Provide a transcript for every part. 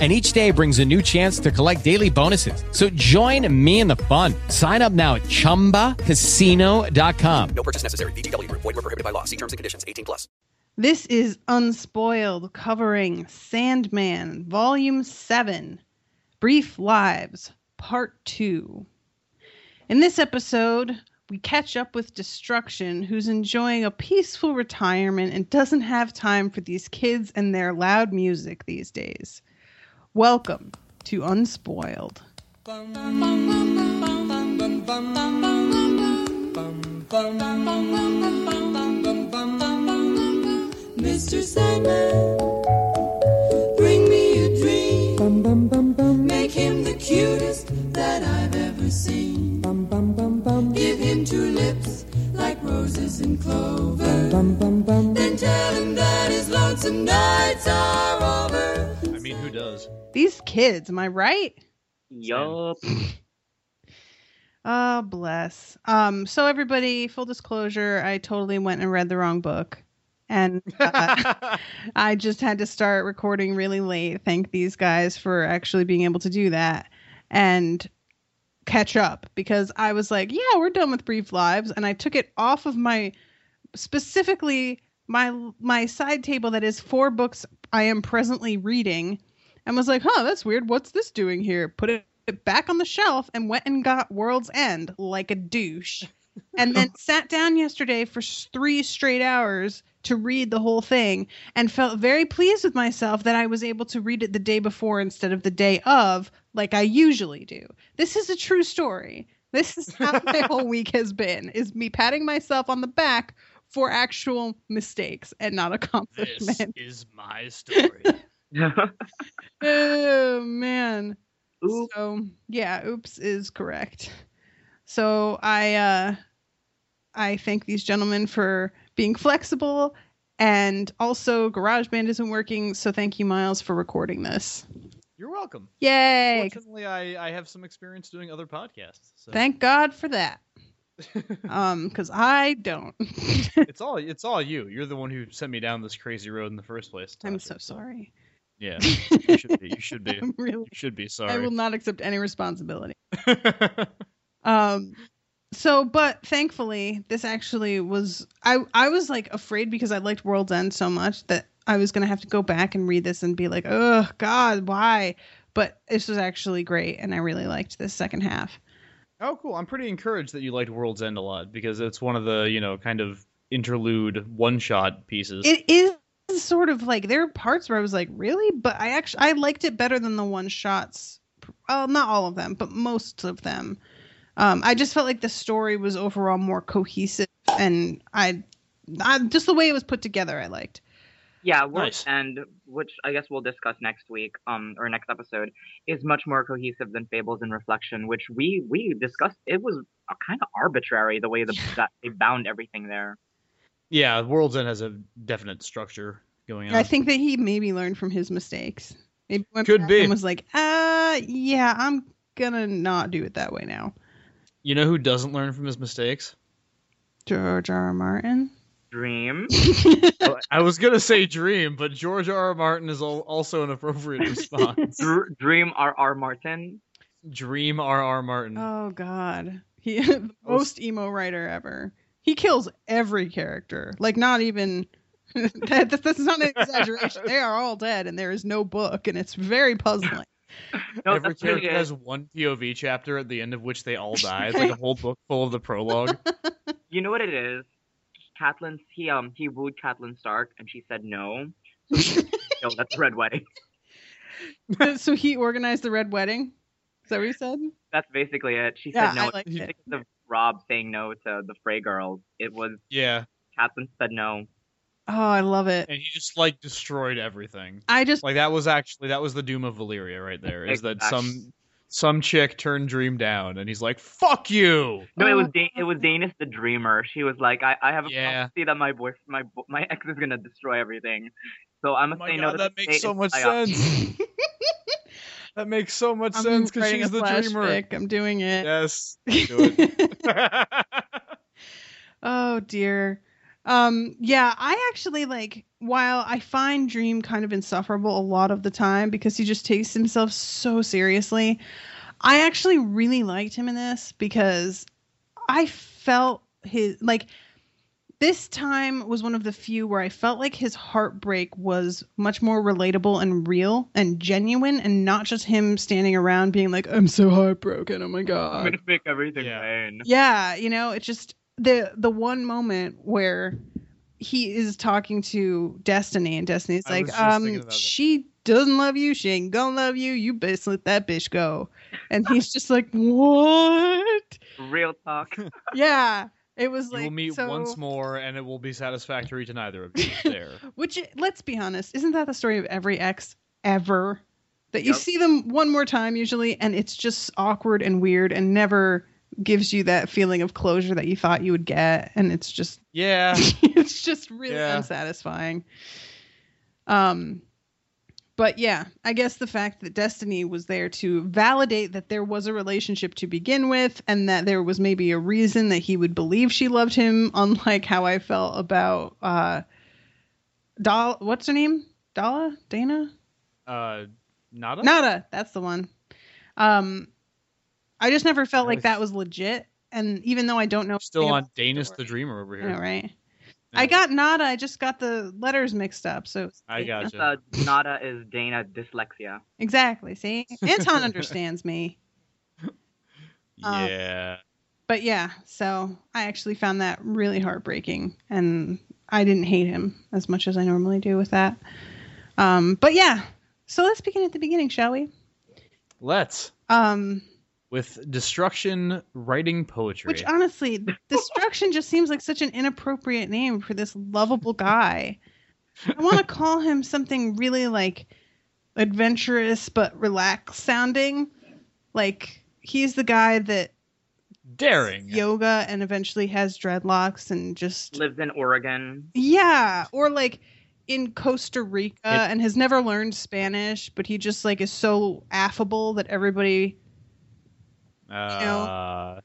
and each day brings a new chance to collect daily bonuses. So join me in the fun. Sign up now at ChumbaCasino.com. No purchase necessary. VGW. Void were prohibited by law. See terms and conditions. 18 plus. This is Unspoiled, covering Sandman, Volume 7, Brief Lives, Part 2. In this episode, we catch up with Destruction, who's enjoying a peaceful retirement and doesn't have time for these kids and their loud music these days. Welcome to Unspoiled. Mr. Sandman, bring me a dream. Make him the cutest that I've ever seen. Give him two lips like roses and clover. Then tell him that his lonesome nights are over. I mean, who does? These kids, am I right? Yup. Oh, bless. Um, so everybody, full disclosure, I totally went and read the wrong book. And uh, I just had to start recording really late. Thank these guys for actually being able to do that and catch up because I was like, yeah, we're done with brief lives. And I took it off of my specifically my my side table that is four books I am presently reading and was like, huh, that's weird. What's this doing here? Put it back on the shelf and went and got World's End like a douche. and then sat down yesterday for three straight hours to read the whole thing and felt very pleased with myself that I was able to read it the day before instead of the day of, like I usually do. This is a true story. This is how my whole week has been: is me patting myself on the back for actual mistakes and not accomplishments. This accomplishment. is my story. oh man. Ooh. So yeah, oops is correct. So I uh I thank these gentlemen for being flexible and also GarageBand isn't working, so thank you, Miles, for recording this. You're welcome. Yay! Fortunately, I, I have some experience doing other podcasts. So Thank God for that. Um, because I don't. it's all it's all you. You're the one who sent me down this crazy road in the first place. I'm Tasha, so sorry. Yeah, you should be. You should be. Really You should be sorry. I will not accept any responsibility. Um so but thankfully this actually was I I was like afraid because I liked World's End so much that I was gonna have to go back and read this and be like, oh God, why? But this was actually great and I really liked this second half. oh, cool. I'm pretty encouraged that you liked World's End a lot because it's one of the you know kind of interlude one shot pieces. It is sort of like there are parts where I was like, really? But I actually I liked it better than the one shots. Well, not all of them, but most of them. Um, I just felt like the story was overall more cohesive, and I, I just the way it was put together, I liked. Yeah, World Nice. End, which I guess we'll discuss next week, um, or next episode, is much more cohesive than Fables and Reflection, which we we discussed. It was kind of arbitrary the way the, that they bound everything there. Yeah, World's End has a definite structure going on. I think that he maybe learned from his mistakes. Maybe went Could back be. and was like, uh, yeah, I'm gonna not do it that way now. you know who doesn't learn from his mistakes? George R. R. Martin. Dream. I was gonna say Dream, but George R. R. Martin is also an appropriate response. Dr- Dream R. R. Martin. Dream R. R. Martin. Oh God, he the most emo writer ever. He kills every character. Like not even that, that- that's not an exaggeration. they are all dead, and there is no book, and it's very puzzling. No, Every that's really character has one POV chapter at the end of which they all die. It's like a whole book full of the prologue. You know what it is? Catelyn he um he wooed Catelyn Stark and she said no. So he killed at the Red Wedding. so he organized the red wedding. Is that what he said? That's basically it. She Yeah, said no. I liked it. of Rob saying no to the Frey girls. It was Yeah, Catelyn said no. Oh, I love it. and he just like destroyed everything. I just Like that was actually that was the doom of Valyria right there. Is that some some chick turned Dream down, and he's like, "Fuck you." No, it was Oh. da- it was Daenys the Dreamer. She was like, I, I have a Yeah. prophecy that my boy my my ex is gonna destroy everything. So I'm Oh gonna my say god, no. that the makes so much sense. that makes so much I'm sense because she's the dreamer. I'm doing it. Yes, do it. oh dear. Um yeah, I actually like while I find Dream kind of insufferable a lot of the time because he just takes himself so seriously, I actually really liked him in this because I felt his like this time was one of the few where I felt like his heartbreak was much more relatable and real and genuine and not just him standing around being like, I'm so heartbroken. Oh my God. I'm God. gonna make everything Yeah. rain. Yeah, you know, it's just the the one moment where he is talking to Destiny and Destiny's I like, was just thinking um, she doesn't love you, she ain't gonna love you, you best let that bitch go. And he's just like, What? Real talk. Yeah. It was like you will meet so, once more, and it will be satisfactory to neither of you. There. Which let's be honest, isn't that the story of every ex ever? That you Yep. see them one more time usually and it's just awkward and weird and never gives you that feeling of closure that you thought you would get and it's just Yeah. it's just really Yeah. unsatisfying. Um but yeah, I guess the fact that Destiny was there to validate that there was a relationship to begin with and that there was maybe a reason that he would believe she loved him, unlike how I felt about uh Dal what's her name? Dala? Dana? Uh, Nada. Nada, that's the one. Um I just never felt like that was legit. And even though I don't know Still on Daenys the Dreamer over here. know, right? Yeah. I got Nada. I just got the letters mixed up. So I gotcha. Uh, Nada is Dana dyslexia. exactly. See, Anton understands me. um, yeah. But yeah, so I actually found that really heartbreaking, and I didn't hate him as much as I normally do with that. Um, but yeah, so let's begin at the beginning, shall we? Let's Um, with destruction writing poetry. which honestly, destruction just seems like such an inappropriate name for this lovable guy. I want to call him something really like adventurous but relaxed sounding. Like he's the guy that Daring. yoga and eventually has dreadlocks and just Lives in Oregon. yeah, or like in Costa Rica It- and has never learned Spanish, but he just like is so affable that everybody Uh,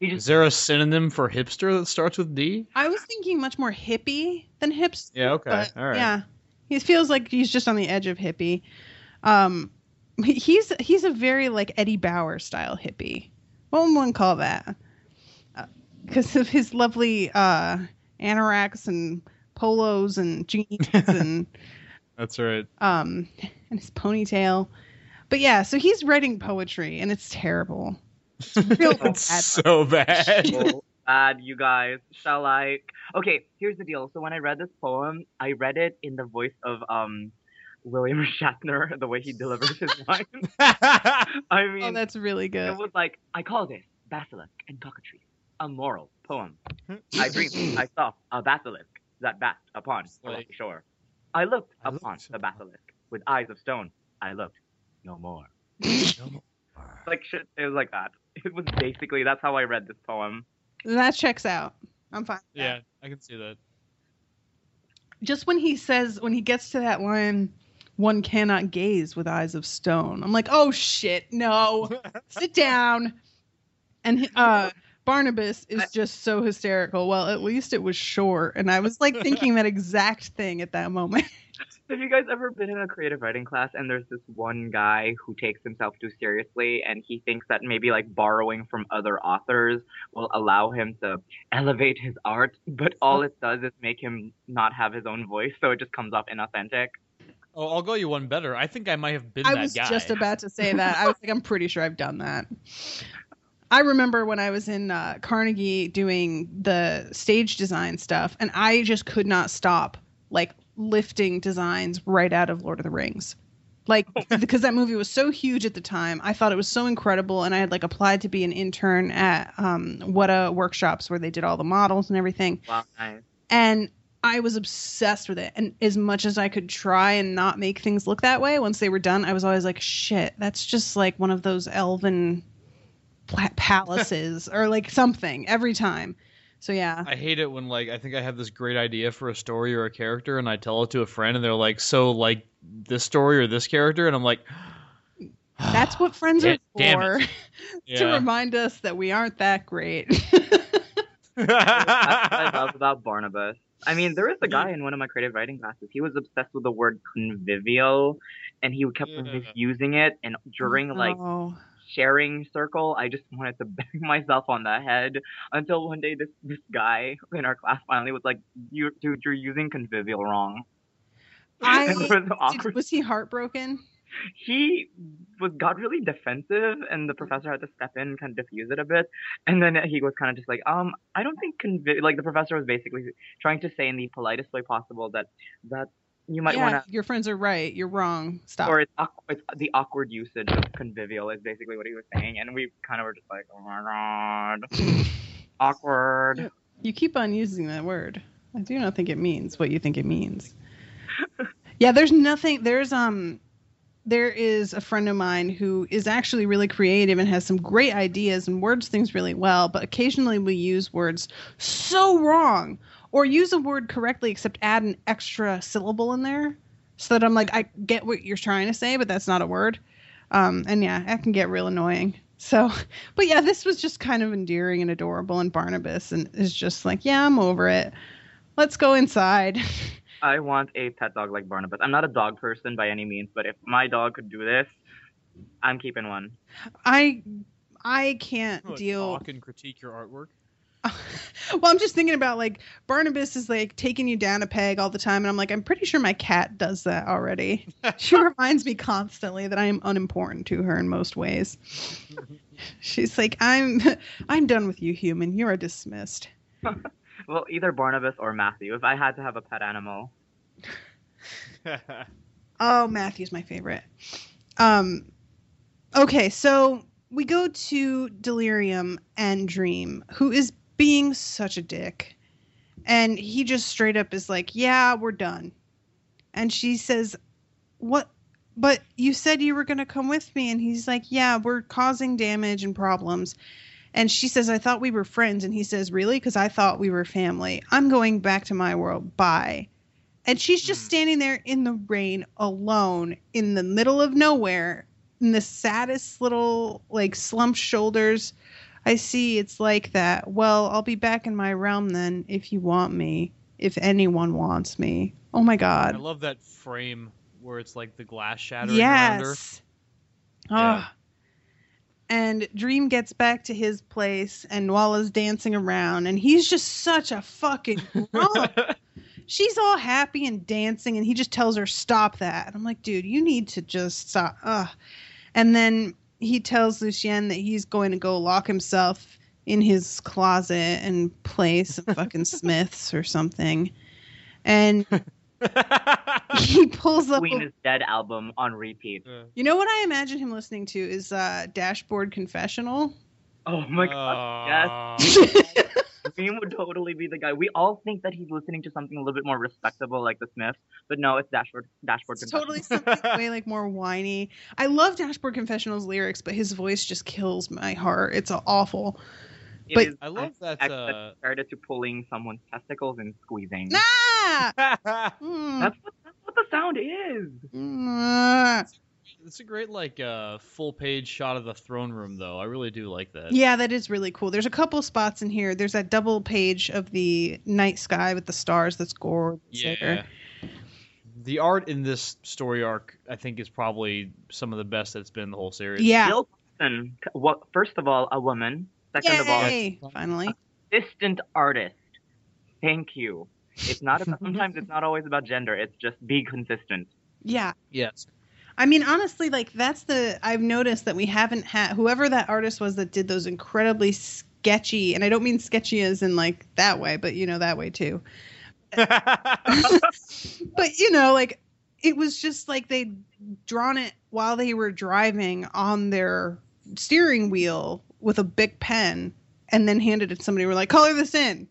He is there a synonym for hipster that starts with D? I was thinking much more hippie than hipster. Yeah. Okay. All right. yeah, he feels like he's just on the edge of hippie. Um, he's he's a very like Eddie Bauer style hippie. What would one call that? Because of his lovely uh, anoraks and polos and jeans and That's right. um and his ponytail. But yeah, so he's writing poetry and it's terrible. It's real bad. So bad. so bad, you guys. Shall I? Okay, here's the deal. So when I read this poem, I read it in the voice of um William Shatner, the way he delivers his lines. I mean, Oh, that's really good. it was like I call this basilisk and cockatrice a moral poem. I dreamed I saw a basilisk that basked upon the Like- rocky shore. I looked I upon looked the basilisk with eyes of stone. I looked no more. Like shit, it was like that. It was basically that's how I read this poem. That checks out. I'm fine. with that. yeah, I can see that. just when he says when he gets to that line one cannot gaze with eyes of stone i'm like oh shit no sit down and uh barnabas is I- just so hysterical well at least it was short and i was like thinking that exact thing at that moment Have you guys ever been in a creative writing class and there's this one guy who takes himself too seriously and he thinks that maybe like borrowing from other authors will allow him to elevate his art, but all it does is make him not have his own voice, so it just comes off inauthentic. Oh, I'll go you one better. I think I might have been i that was guy. just about to say that i was like i'm pretty sure i've done that I remember when I was in uh, Carnegie doing the stage design stuff, and I just could not stop like lifting designs right out of Lord of the Rings. Like because that movie was so huge at the time, I thought it was so incredible, and I had like applied to be an intern at um, Weta workshops where they did all the models and everything, Wow, and I was obsessed with it. And as much as I could try and not make things look that way, once they were done, I was always like, shit, that's just like one of those elven palaces or like something every time. So yeah. I hate it when like I think I have this great idea for a story or a character and I tell it to a friend and they're like, "So like this story or this character?" and I'm like, That's what friends are Damn for. it. to yeah. remind us that we aren't that great. That's what I love about Barnabas. I mean, there was a guy in one of my creative writing classes. He was obsessed with the word convivial, and he kept Yeah. misusing it. And during like oh. Sharing circle, I just wanted to bang myself on the head until one day this this guy in our class finally was like, "You, dude, you're using convivial wrong." I, was was he heartbroken? he was got really defensive and the professor had to step in and kind of diffuse it a bit and then he was kind of just like um i don't think convi- like the professor was basically trying to say in the politest way possible that that you might yeah, want to your friends are right. You're wrong. Stop. or it's, it's the awkward usage of convivial is basically what he was saying and we kind of were just like oh my god awkward You keep on using that word. I do not think it means what you think it means. yeah, there's nothing. There's um, there is a friend of mine who is actually really creative and has some great ideas and words things really well, but occasionally we use words so wrong or use a word correctly except add an extra syllable in there so that I'm like I get what you're trying to say, but that's not a word. Um, and yeah, that can get real annoying. So, but yeah, this was just kind of endearing and adorable. And Barnabas and is just like, yeah, I'm over it. Let's go inside. i want a pet dog like barnabas i'm not a dog person by any means but if my dog could do this i'm keeping one I I can't What, deal. talk and critique your artwork. well, I'm just thinking about like Barnabas is like taking you down a peg all the time, and I'm like, I'm pretty sure my cat does that already. she reminds me constantly that I am unimportant to her in most ways. She's like, I'm I'm done with you, human. You are dismissed. well either barnabas or matthew if i had to have a pet animal Oh, Matthew's my favorite. Um, okay, so we go to Delirium and Dream, who is being such a dick. And he just straight up is like, Yeah, we're done. And she says, What? But you said you were going to come with me. And he's like, Yeah, we're causing damage and problems. And she says, I thought we were friends. And he says, Really? Because I thought we were family. I'm going back to my world. Bye. And she's just Hmm. standing there in the rain alone in the middle of nowhere in the saddest little like slumped shoulders. I see it's like that. Well, I'll be back in my realm then if you want me. If anyone wants me. Oh my god. I love that frame where it's like the glass shattering around her. Yes. Yeah. Ah. And Dream gets back to his place and Nuala's dancing around and he's just such a fucking grump. she's all happy and dancing and he just tells her stop that and i'm like dude you need to just stop Ugh. and then he tells lucien that he's going to go lock himself in his closet and play some fucking smiths or something. And he pulls up queen is dead album on repeat. You know what i imagine him listening to is uh dashboard confessional. Oh my god Aw. Dream would totally be the guy. We all think that he's listening to something a little bit more respectable, like the Smiths, but no, it's Dashboard. Dashboard. It's totally something way like more whiny. I love Dashboard Confessional's lyrics, but his voice just kills my heart. It's awful. It but- is I love that. ex- Uh... compared it to pulling someone's testicles and squeezing. Ah! Mm. That's what that's what the sound is. Mm. It's a great like uh, full page shot of the throne room, though. I really do like that. Yeah, that is really cool. There's a couple spots in here. There's that double page of the night sky with the stars that's gorgeous. Yeah. there. The art in this story arc, I think, is probably some of the best that's been in the whole series. Yeah. Jill Thompson, what? First of all, a woman. Second of all, Yay! Finally. distant artist. Thank you. It's not about, sometimes it's not always about gender. It's just be consistent. Yeah. Yes. I mean, honestly, like that's the I've noticed that we haven't had whoever that artist was that did those incredibly sketchy, and I don't mean sketchy as in like that way, but you know that way too. but you know, like it was just like they'd drawn it while they were driving on their steering wheel with a big pen, and then handed it to somebody. We're like, color this in.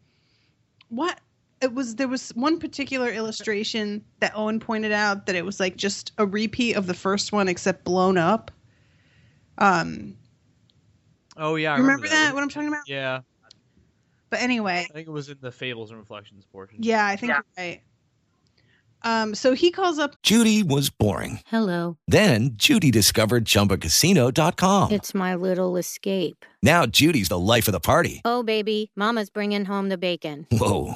What? It was there was one particular illustration that Owen pointed out that it was like just a repeat of the first one except blown up. Um, oh yeah, I remember, that? What I'm talking about? Yeah, But anyway, I think it was in the Fables and Reflections portion. yeah, I think Yeah. you're right. Um, so he calls up Judy was boring. Hello. Then Judy discovered ChumbaCasino.com. It's my little escape. Now Judy's the life of the party. Oh, baby, Mama's bringing home the bacon. Whoa,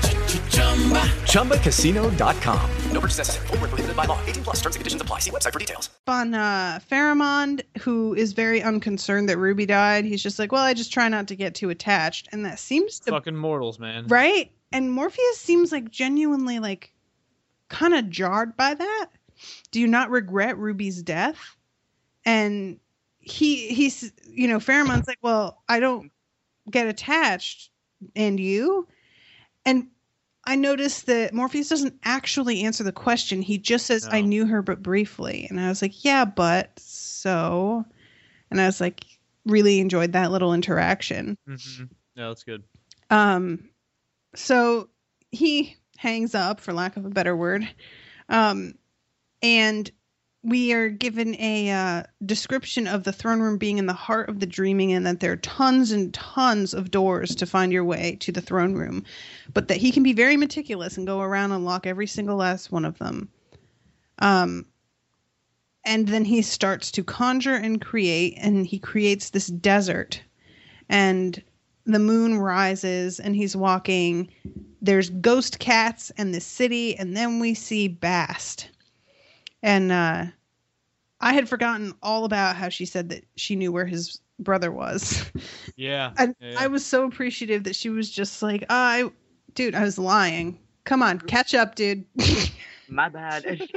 ChumbaCasino.com. No purchase necessary. Void where prohibited by law. 18 plus terms and conditions apply. See website for details. on uh, Pharamond, who is very unconcerned that Ruby died. He's just like, well, I just try not to get too attached, and that seems to Fucking mortals, man. right. And Morpheus seems like genuinely like kind of jarred by that. Do you not regret Ruby's death? And he he's you know Pharamond's like, well, I don't get attached, and you, and I noticed that Morpheus doesn't actually answer the question. He just says, "I knew her, but briefly," and I was like, "Yeah, but so," and I was like, really enjoyed that little interaction. hmm Yeah, that's good. Um, so he hangs up, for lack of a better word, um, and we are given a uh, description of the throne room being in the heart of the dreaming, and that there are tons and tons of doors to find your way to the throne room, but that he can be very meticulous and go around and lock every single last one of them. Um, and then he starts to conjure and create, and he creates this desert, and the moon rises and he's walking there's ghost cats and the city and then we see bast and uh i had forgotten all about how she said that she knew where his brother was Yeah. and yeah. i was so appreciative that she was just like i dude i was lying come on catch up dude My bad. And she-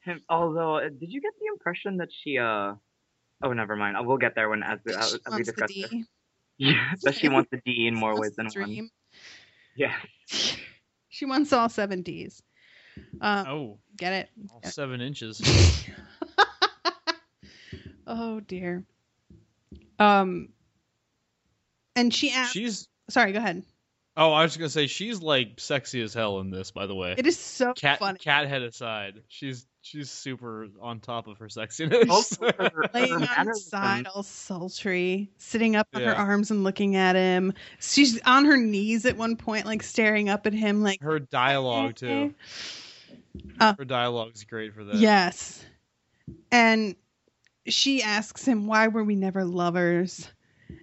him- Although, uh, did you get the impression that she uh? Oh, never mind. Uh, We'll get there when as, we- as, She as we wants the discuss D. this. Yeah, that she wants the D in more ways than one. Yeah. she wants all seven d's uh, oh, get it all seven inches. oh dear um and she asked She's. sorry go ahead Oh, I was gonna say she's like sexy as hell in this. By the way, it is so cat funny cat head aside, she's she's super on top of her sexiness. Also, her, her laying on the mannerisms- side all sultry sitting up on her arms and looking at him she's on her knees at one point like staring up at him like her dialogue too. Uh, Her dialogue's great for that. yes and she asks him why were we never lovers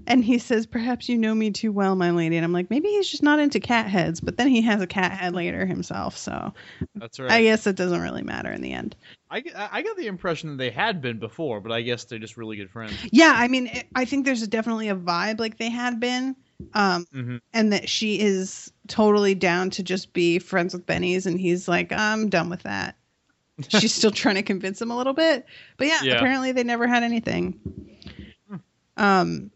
and he says perhaps you know me too well my lady and i'm like maybe he's just not into cat heads but then he has a cat head later himself so that's right. i guess it doesn't really matter in the end I, I got the impression that they had been before, but I guess they're just really good friends. yeah i mean it, i think there's definitely a vibe like they had been um hmm and that she is totally down to just be friends with benny's and he's like i'm done with that. She's still trying to convince him a little bit but yeah, Yeah. apparently they never had anything. Um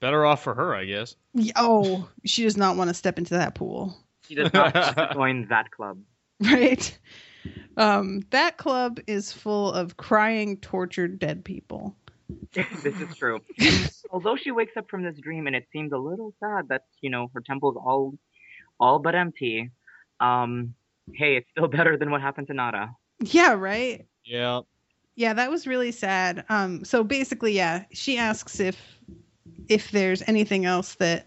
Better off for her, I guess. oh she does not want to step into that pool. She does not want to join that club. right? Um that club is full of crying tortured dead people this is true. Although she wakes up from this dream and it seems a little sad that you know her temple is all, all but empty. Um, hey, it's still better than what happened to Nada. yeah right Yeah. Yeah, that was really sad. Um, so basically, yeah, she asks if if there's anything else that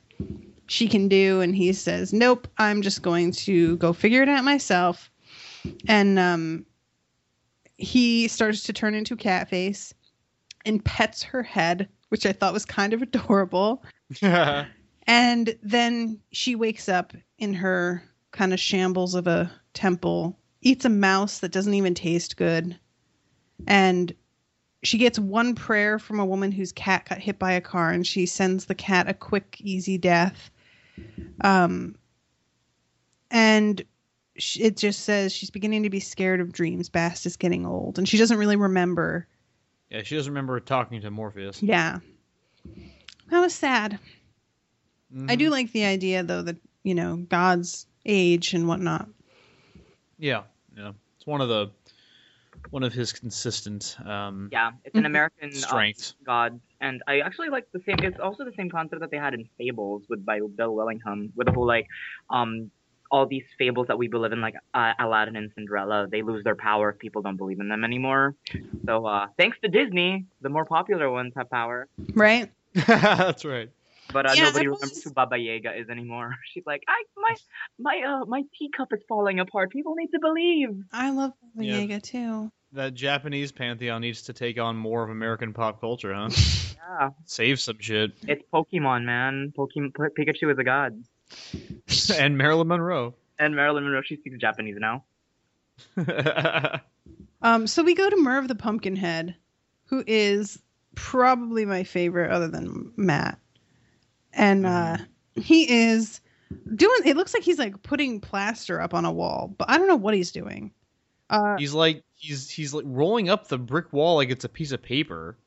she can do, and he says, "Nope, I'm just going to go figure it out myself." And um, he starts to turn into Catface and pets her head, which I thought was kind of adorable. And then she wakes up in her kind of shambles of a temple, eats a mouse that doesn't even taste good, and she gets one prayer from a woman whose cat got hit by a car, and she sends the cat a quick, easy death. Um, and it just says she's beginning to be scared of dreams. Bast is getting old, and she doesn't really remember. Yeah, she doesn't remember talking to Morpheus. Yeah, that was sad. I Mm-hmm. do like the idea, though, that you know God's age and whatnot. Yeah, yeah. It's one of the one of his consistent. Um, Yeah, it's an American uh, Strength. god, and I actually like the same. It's also the same concept that they had in Fables with by Bill Willingham, with the whole like, um, all these fables that we believe in, like uh, Aladdin and Cinderella, they lose their power if people don't believe in them anymore. So, uh, thanks to Disney, the more popular ones have power. Right? That's right. But uh, Yeah, nobody that was- remembers who Baba Yaga is anymore. She's like, I my my uh my teacup is falling apart. People need to believe. I love Baba Yeah. Yaga too. That Japanese pantheon needs to take on more of American pop culture, huh? Yeah, Save some shit. it's Pokemon, man. Pokemon Pikachu is a god. and Marilyn Monroe. And Marilyn Monroe, she speaks Japanese now. Um, so we go to Merv the Pumpkinhead, who is probably my favorite other than Matt. And uh, he is doing it looks like he's like putting plaster up on a wall, but I don't know what he's doing. Uh, he's like he's he's like rolling up the brick wall like it's a piece of paper,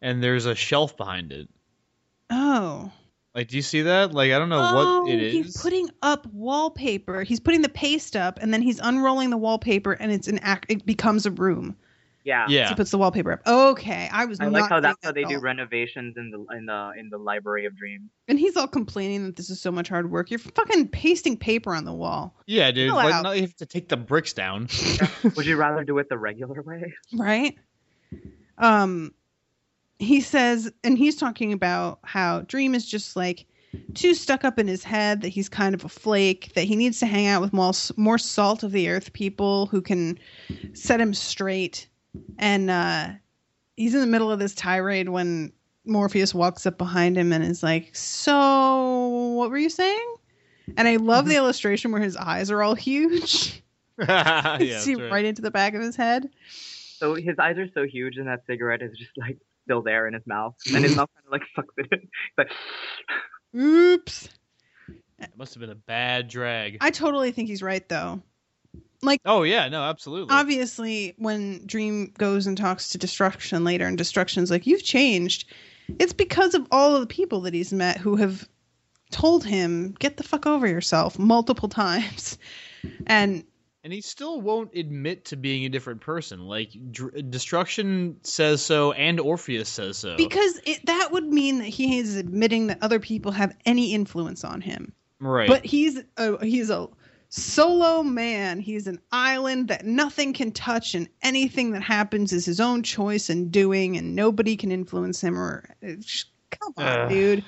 and there's a shelf behind it. oh. Like, do you see that? Like, I don't know oh, what it is. he's putting up wallpaper. He's putting the paste up, and then he's unrolling the wallpaper, and it's an act. It becomes a room. Yeah. Yeah. He puts the wallpaper up. Okay, I was. I not like how that's how they at do renovations in the in the in the Library of Dreams. And he's all complaining that this is so much hard work. You're fucking pasting paper on the wall, yeah, dude. Chill Like, out. now you have to take the bricks down. Would you rather do it the regular way? right? Um, he says, and he's talking about how Dream is just like too stuck up in his head that he's kind of a flake, that he needs to hang out with more, more salt of the earth people who can set him straight. And uh, he's in the middle of this tirade when Morpheus walks up behind him and is like, So, what were you saying? And I love the illustration where his eyes are all huge. yeah, see right. right into the back of his head. So his eyes are so huge, and that cigarette is just like still there in his mouth, and his mouth kind of like sucks it in. It's like, Oops. It must have been a bad drag. I totally think he's right though. Like Oh yeah, no, absolutely. Obviously, when Dream goes and talks to Destruction later, and Destruction's like, "You've changed," it's because of all of the people that he's met who have told him, "Get the fuck over yourself," multiple times. And and he still won't admit to being a different person. Like Dr- Destruction says so, and Orpheus says so. because it, that would mean that he is admitting that other people have any influence on him. right. But he's a, he's a solo man. He's an island that nothing can touch, and anything that happens is his own choice and doing, and nobody can influence him. Or uh, it's just- come on, Ugh. dude.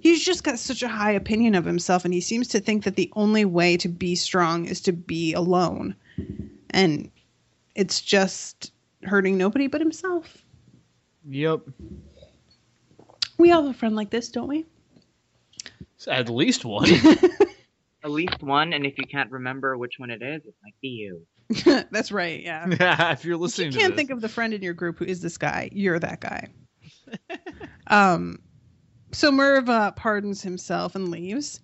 He's just got such a high opinion of himself, and he seems to think that the only way to be strong is to be alone, and it's just hurting nobody but himself. yep. We all have a friend like this, don't we? At least one. at least one, and if you can't remember which one it is, it might be you. That's right. Yeah. Yeah. if you're listening you to can't this. think of the friend in your group who is this guy. You're that guy. um, so Merv uh, pardons himself and leaves,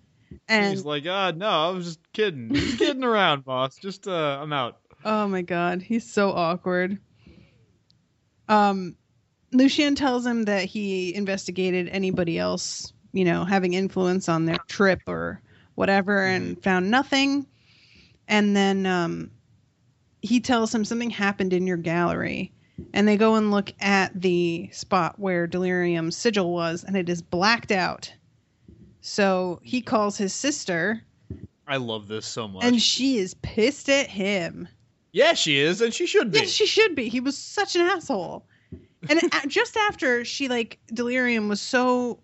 and He's like, ah, no, I was just kidding. Just kidding around, boss. Just, uh, I'm out. oh my god, he's so awkward. Um, Lucien tells him that he investigated anybody else, you know, having influence on their trip or whatever, and found nothing. And then um, he tells him something happened in your gallery. And they go and look at the spot where Delirium's sigil was, and it is blacked out. So he calls his sister, I love this so much. and she is pissed at him. Yeah, she is, and she should be. Yes, she should be. He was such an asshole. And just after she like delirium was so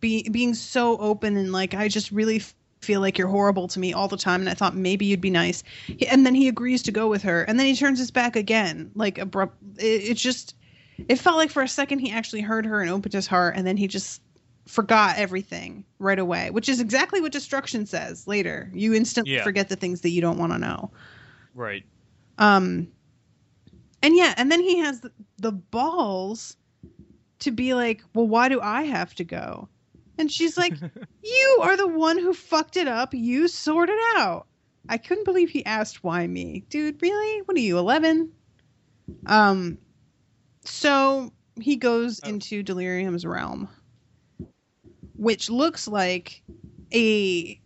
be, being so open and like I just really feel like you're horrible to me all the time and I thought maybe you'd be nice. And then he agrees to go with her and then he turns his back again. Like abrupt it, it just it felt like for a second he actually heard her and opened his heart and then he just forgot everything right away, which is exactly what destruction says later. You instantly Yeah. forget the things that you don't want to know. Right. Um, and yeah, and then he has the, the balls to be like, well, why do I have to go? And she's like, you are the one who fucked it up. You sort it out. I couldn't believe he asked why me. Dude, really? What are you, 11? Um, so he goes into Delirium's realm, which looks like a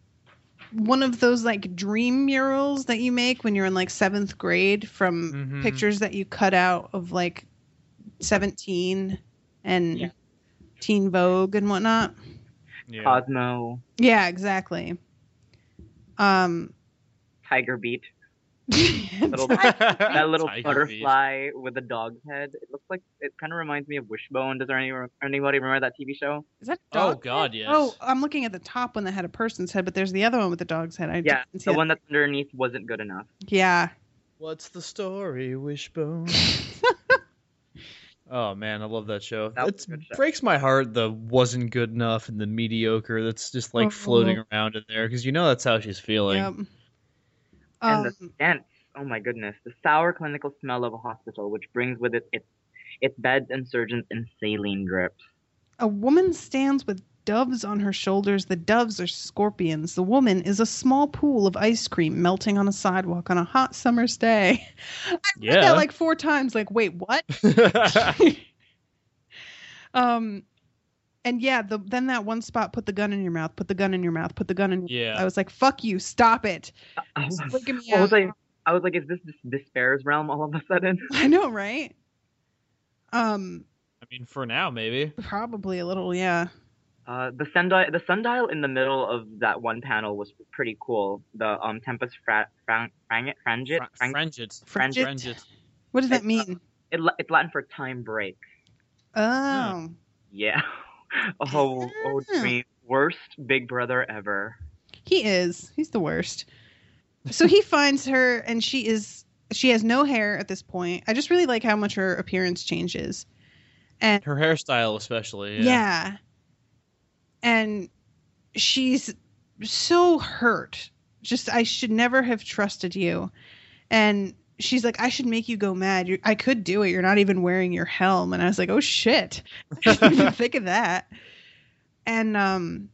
one of those like dream murals that you make when you're in like seventh grade from Mhm. pictures that you cut out of like 17 and teen vogue and whatnot Yeah. Cosmo, yeah exactly um Tiger Beat. little, that little Tiger butterfly with a dog's head. It looks like it kind of reminds me of Wishbone. Does there any anybody remember that TV show? is that a Oh God, head? yes. oh i'm looking at the top one that had a person's head but there's the other one with the dog's head i Yeah, didn't see the that. one that's underneath wasn't good enough. yeah What's the story, Wishbone? oh man, I love that show. That It a show. breaks my heart the wasn't good enough and the mediocre that's just like Oh. floating around in there because you know that's how she's feeling. yep. and the Um, scent. Oh my goodness, the sour clinical smell of a hospital, which brings with it its its beds and surgeons and saline drips. A woman stands with doves on her shoulders. The doves are scorpions. The woman is a small pool of ice cream melting on a sidewalk on a hot summer's day. I read that like four times. Like, wait, what? um, and yeah, the then that one spot, put the gun in your mouth, put the gun in your mouth, put the gun in. Your Yeah. I was like, fuck you, stop it. I was, me I was out. like, I was like, is this despair's realm all of a sudden? I know, right? Um, I mean, for now, maybe. probably a little, yeah. Uh, the sundial, the sundial in the middle of that one panel was pretty cool. The um Tempus fra- fran- frangit, frangit, frang- Frangit. Frangit? Frangit. What does that It's, uh, mean? it, la- it's Latin for time break. Oh, Yeah. oh, oh, Yeah. dream. Worst Big Brother ever. He is. He's the worst. So he finds her, and she is. She has no hair at this point. I just really like how much her appearance changes. And Her hairstyle, especially. yeah. Yeah. And she's so hurt. Just, I should never have trusted you. And she's like, I should make you go mad. you I could do it. You're not even wearing your helm. And I was like, oh shit. I didn't think of that. And um,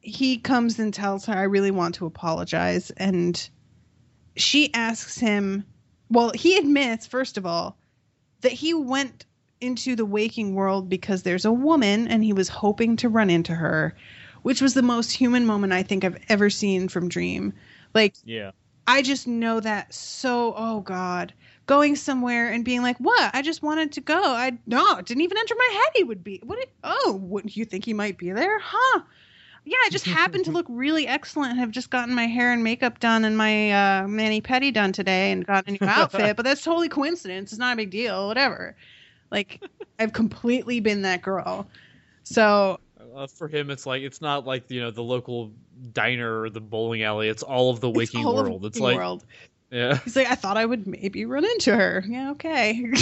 he comes and tells her, I really want to apologize. And she asks him, well, he admits, first of all, that he went into the waking world because there's a woman and he was hoping to run into her, which was the most human moment I think I've ever seen from Dream. Like, Yeah. I just know that so, oh God. Going somewhere and being like, what? I just wanted to go. I, no, it didn't even enter my head he would be. What? It, oh, wouldn't you think he might be there? Huh? Yeah, I just happened to look really excellent and have just gotten my hair and makeup done and my uh, mani pedi done today and got a new outfit. but that's totally coincidence. It's not a big deal. Whatever. Like, I've completely been that girl. So Uh, for him, it's like it's not like you know the local diner or the bowling alley. It's all of the it's waking all of world. It's waking like world. yeah. He's like, I thought I would maybe run into her. Yeah, okay.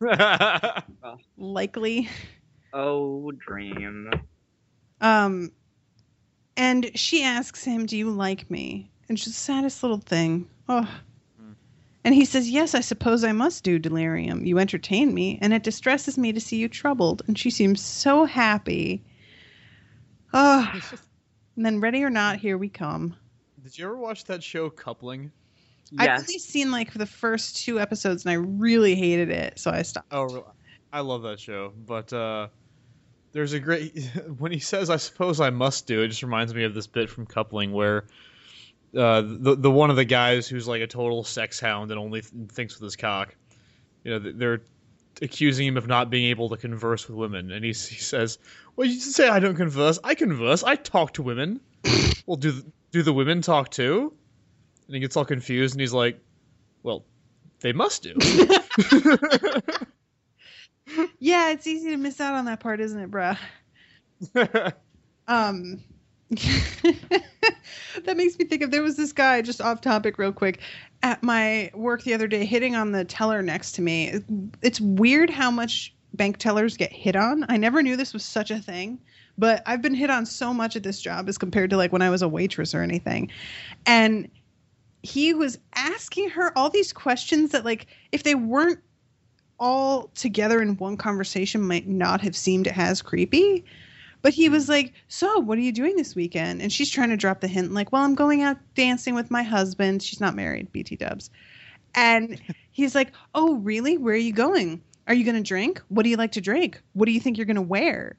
Likely. Oh, dream. Um, and she asks him, "Do you like me?" And it's the saddest little thing. Oh. And he says, "Yes, I suppose I must do delirium. You entertain me, and it distresses me to see you troubled." And she seems so happy. Oh. And then, ready or not, here we come. Did you ever watch that show Coupling? I've only seen like the first two episodes, and I really hated it, so I stopped. Oh, I love that show. But uh, there's a great when he says, "I suppose I must do." It just reminds me of this bit from Coupling where uh, the the one of the guys who's like a total sex hound and only th- thinks with his cock. You know, they're accusing him of not being able to converse with women, and he he says, "Well, you say I don't converse. I converse. I talk to women. well, do th- do the women talk too?" And he gets all confused and he's like, "Well, they must do." Yeah, it's easy to miss out on that part, isn't it, bruh? um that makes me think of there was this guy just off topic real quick at my work the other day hitting on the teller next to me. It's weird how much bank tellers get hit on. I never knew this was such a thing but i've been hit on so much at this job as compared to like when i was a waitress or anything. And he was asking her all these questions that like if they weren't all together in one conversation might not have seemed as creepy but he was mm. like, So, what are you doing this weekend? And she's trying to drop the hint, like, Well, I'm going out dancing with my husband. She's not married, BT dubs. And he's like, Oh, really? Where are you going? Are you going to drink? What do you like to drink? What do you think you're going to wear?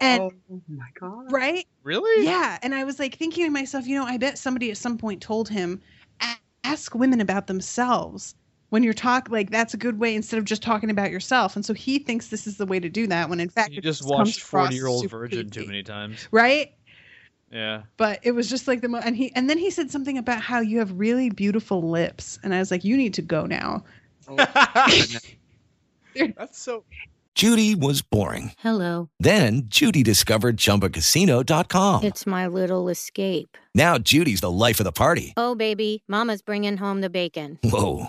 And oh my god. right? Really? Yeah. And I was like thinking to myself, you know, I bet somebody at some point told him, ask women about themselves. When you're talk like that's a good way instead of just talking about yourself. And so he thinks this is the way to do that when in fact You it just watched across Forty Year Old Virgin creepy. too many times. Right? Yeah. but it was just like the mo- and he and then he said something about how you have really beautiful lips and i was like you need to go now oh. That's so. Judy was boring. Hello. Then Judy discovered ChumbaCasino.com. It's my little escape. Now Judy's the life of the party. Oh, baby, Mama's bringing home the bacon. Whoa,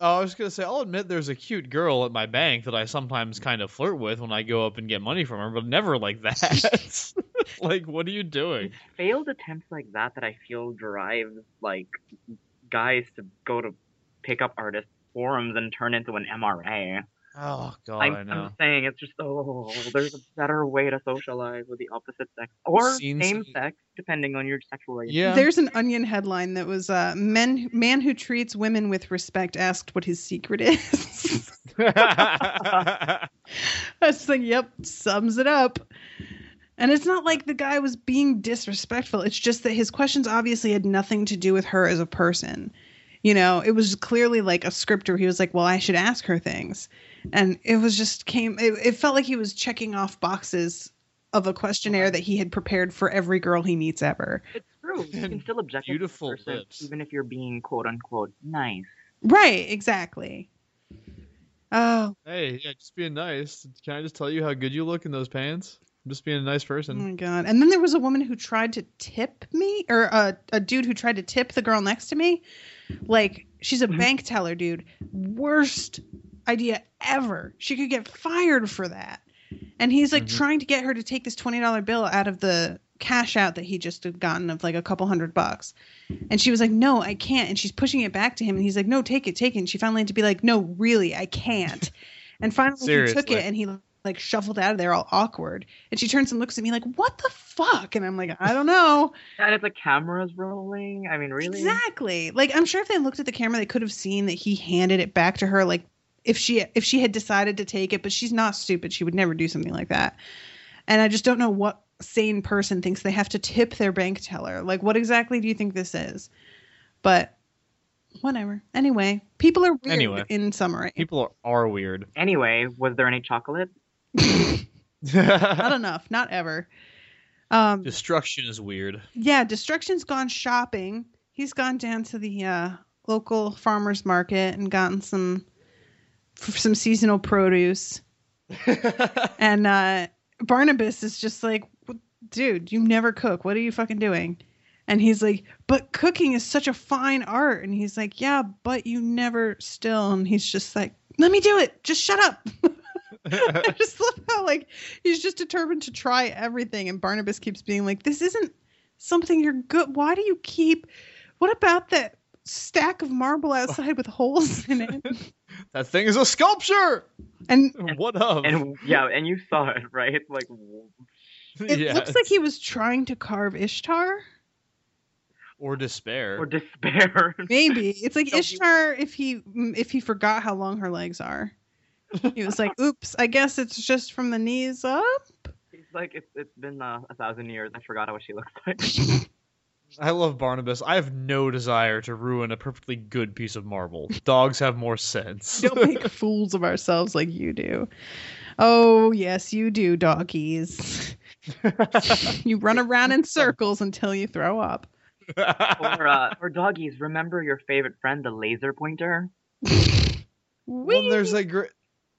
Oh, I was gonna say, I'll admit there's a cute girl at my bank that I sometimes kind of flirt with when I go up and get money from her, but never like that. like, what are you doing? Failed attempts like that that I feel drive like guys to go to pick up artist forums and turn into an MRA. Oh God, I'm, I know. I'm saying it's just oh, there's a better way to socialize with the opposite sex or Seen same some- sex, depending on your sexual orientation. Yeah. there's an onion headline that was uh men man who treats women with respect asked what his secret is i was like yep sums it up and it's not like the guy was being disrespectful it's just that his questions obviously had nothing to do with her as a person you know it was clearly like a script where he was like well i should ask her things and it was just came it, it felt like he was checking off boxes of a questionnaire that he had prepared for every girl he meets ever It's true. You can still object beautiful to person, lips. even if you're being quote unquote nice. right exactly oh hey, yeah, just being nice. Can I just tell you how good you look in those pants? I'm just being a nice person. Oh my god! And then there was a woman who tried to tip me, or a, a dude who tried to tip the girl next to me. Like she's a bank teller, dude. Worst idea ever. She could get fired for that. And he's like mm-hmm. trying to get her to take this twenty dollar bill out of the cash out that he just had gotten of like a couple hundred bucks. And she was like, "No, I can't." And she's pushing it back to him, and he's like, "No, take it, take it." And she finally had to be like, "No, really, I can't." And finally, he took it, and he like shuffled out of there all awkward. And she turns and looks at me like, "What the fuck?" And I'm like, "I don't know." And it's like cameras rolling. I mean, really? Exactly. Like I'm sure if they looked at the camera, they could have seen that he handed it back to her. Like if she if she had decided to take it, but she's not stupid. She would never do something like that. And I just don't know what sane person thinks they have to tip their bank teller. Like what exactly do you think this is? But whatever. Anyway, people are weird Anyway. in summary. People are, are weird. Anyway, was there any chocolate? not enough. Not ever. Um, Destruction is weird. yeah, Destruction's gone shopping. He's gone down to the uh, local farmers market and gotten some f- some seasonal produce. and uh, Barnabas is just like, dude, you never cook. What are you fucking doing? And he's like, but cooking is such a fine art. And he's like, yeah, but you never still. And he's just like, let me do it. Just shut up. I just love how like he's just determined to try everything, and Barnabas keeps being like, "This isn't something you're good. Why do you keep? What about that stack of marble outside with holes in it?" That thing is a sculpture. And what of? And yeah, and you saw it, right? Like, it looks like he was trying to carve Ishtar. or despair. or despair. Maybe it's like Ishtar if he if he forgot how long her legs are. He was like, "Oops, I guess it's just from the knees up." He's like, it's it's been uh, a thousand years. I forgot what she looks like. I love Barnabas. I have no desire to ruin a perfectly good piece of marble. Dogs have more sense. Don't make fools of ourselves like you do. Oh yes, you do, doggies. you run around in circles until you throw up. or uh, or doggies, remember your favorite friend, the laser pointer? Well, there's a great,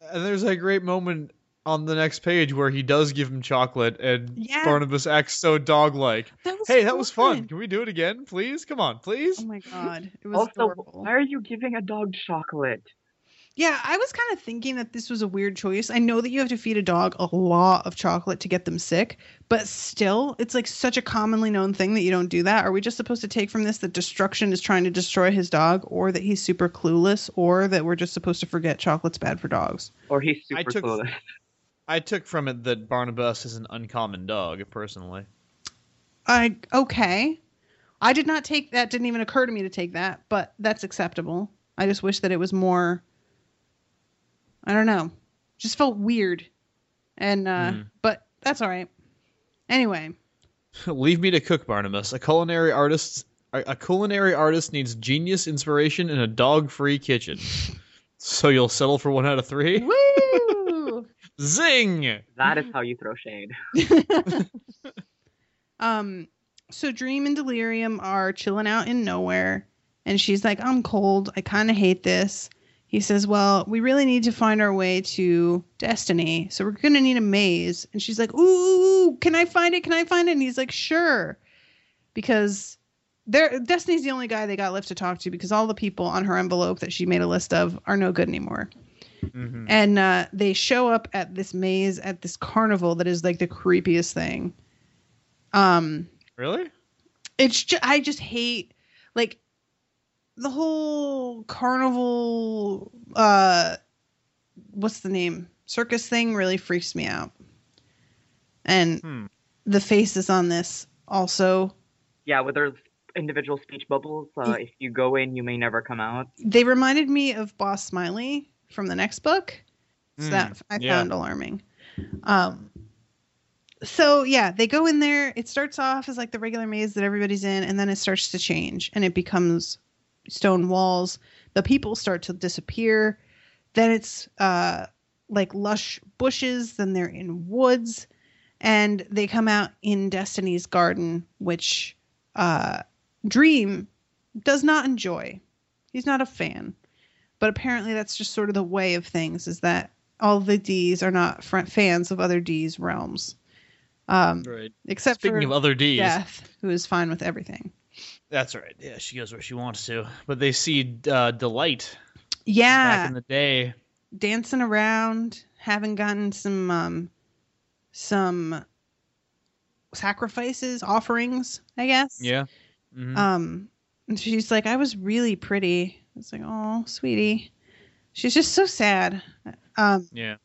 and there's a great moment on the next page where he does give him chocolate, and Yeah. Barnabas acts so dog-like. That was hey, that was fun. fun. Can we do it again, please? Come on, please. Oh my god, it was Also, adorable. why are you giving a dog chocolate? Yeah, I was kind of thinking that this was a weird choice. I know that you have to feed a dog a lot of chocolate to get them sick, but still, it's like such a commonly known thing that you don't do that. Are we just supposed to take from this that destruction is trying to destroy his dog, or that he's super clueless, or that we're just supposed to forget chocolate's bad for dogs? Or he's I super took- clueless. I took from it that Barnabas is an uncommon dog, personally. I okay. I did not take that. Didn't even occur to me to take that, but that's acceptable. I just wish that it was more. I don't know. Just felt weird, and uh, Hmm. but that's all right. Anyway, Leave me to cook, Barnabas. A culinary artist, a culinary artist needs genius inspiration in a dog-free kitchen. so you'll settle for one out of three? woo! Zing! That is how you throw shade. um, so Dream and Delirium are chilling out in nowhere, and she's like, "I'm cold. I kind of hate this." He says, "Well, we really need to find our way to Destiny, so we're gonna need a maze." And she's like, "Ooh, can I find it? Can I find it?" And he's like, "Sure," because there Destiny's the only guy they got left to talk to because all the people on her envelope that she made a list of are no good anymore. And uh, they show up at this maze at this carnival that is like the creepiest thing. Um, Really? it's just I just hate like the whole carnival. Uh, what's the name? Circus thing really freaks me out. And Hmm. the faces on this also Yeah, with their individual speech bubbles, uh, if you go in, you may never come out. they reminded me of Boss Smiley from the next book. So Mm, that I yeah. found alarming. Um, so yeah, they go in there. It starts off as like the regular maze that everybody's in, and then it starts to change, and it becomes stone walls. The people start to disappear. Then it's uh, like lush bushes. Then they're in woods, and they come out in Destiny's garden, which uh, Dream does not enjoy. He's not a fan, but apparently that's just sort of the way of things. Is that all the D's are not fans of other D's realms, um, Right. except Speaking for of other Ds. Death, who is fine with everything. That's right. Yeah, she goes where she wants to. But they see uh, Delight Yeah, back in the day. dancing around, having gotten some um, some sacrifices, offerings, I guess. Yeah. Mhm. Um, and she's like, I was really pretty. It's like, oh, sweetie. She's just so sad. Um, yeah.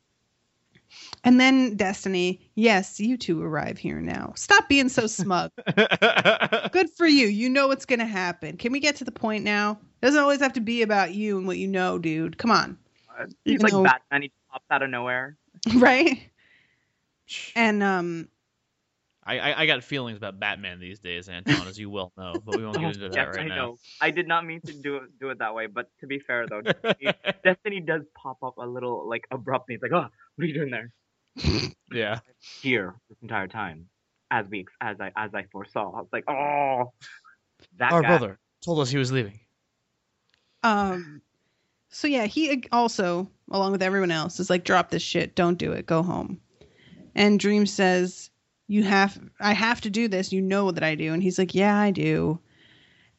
and then Destiny, yes, you two arrive here now. Stop being so smug. Good for you. You know what's gonna happen. Can we get to the point now? It doesn't always have to be about you and what you know, dude. Come on. He's Even like though- Batman. He pops out of nowhere. right? And um, I, I I got feelings about Batman these days, Anton, as you well know, but we won't get into that yes, right I now. know. I did not mean to do it do it that way, but to be fair though, Destiny, Destiny does pop up a little like abruptly. It's like, oh, what are you doing there? Yeah. Here this entire time, as we as I as I foresaw. I was like, oh, that Our guy. brother told us he was leaving. um, so yeah, he also, along with everyone else, is like, drop this shit. Don't do it. Go home. And Dream says, you have, I have to do this. You know that I do. And he's like, yeah, I do.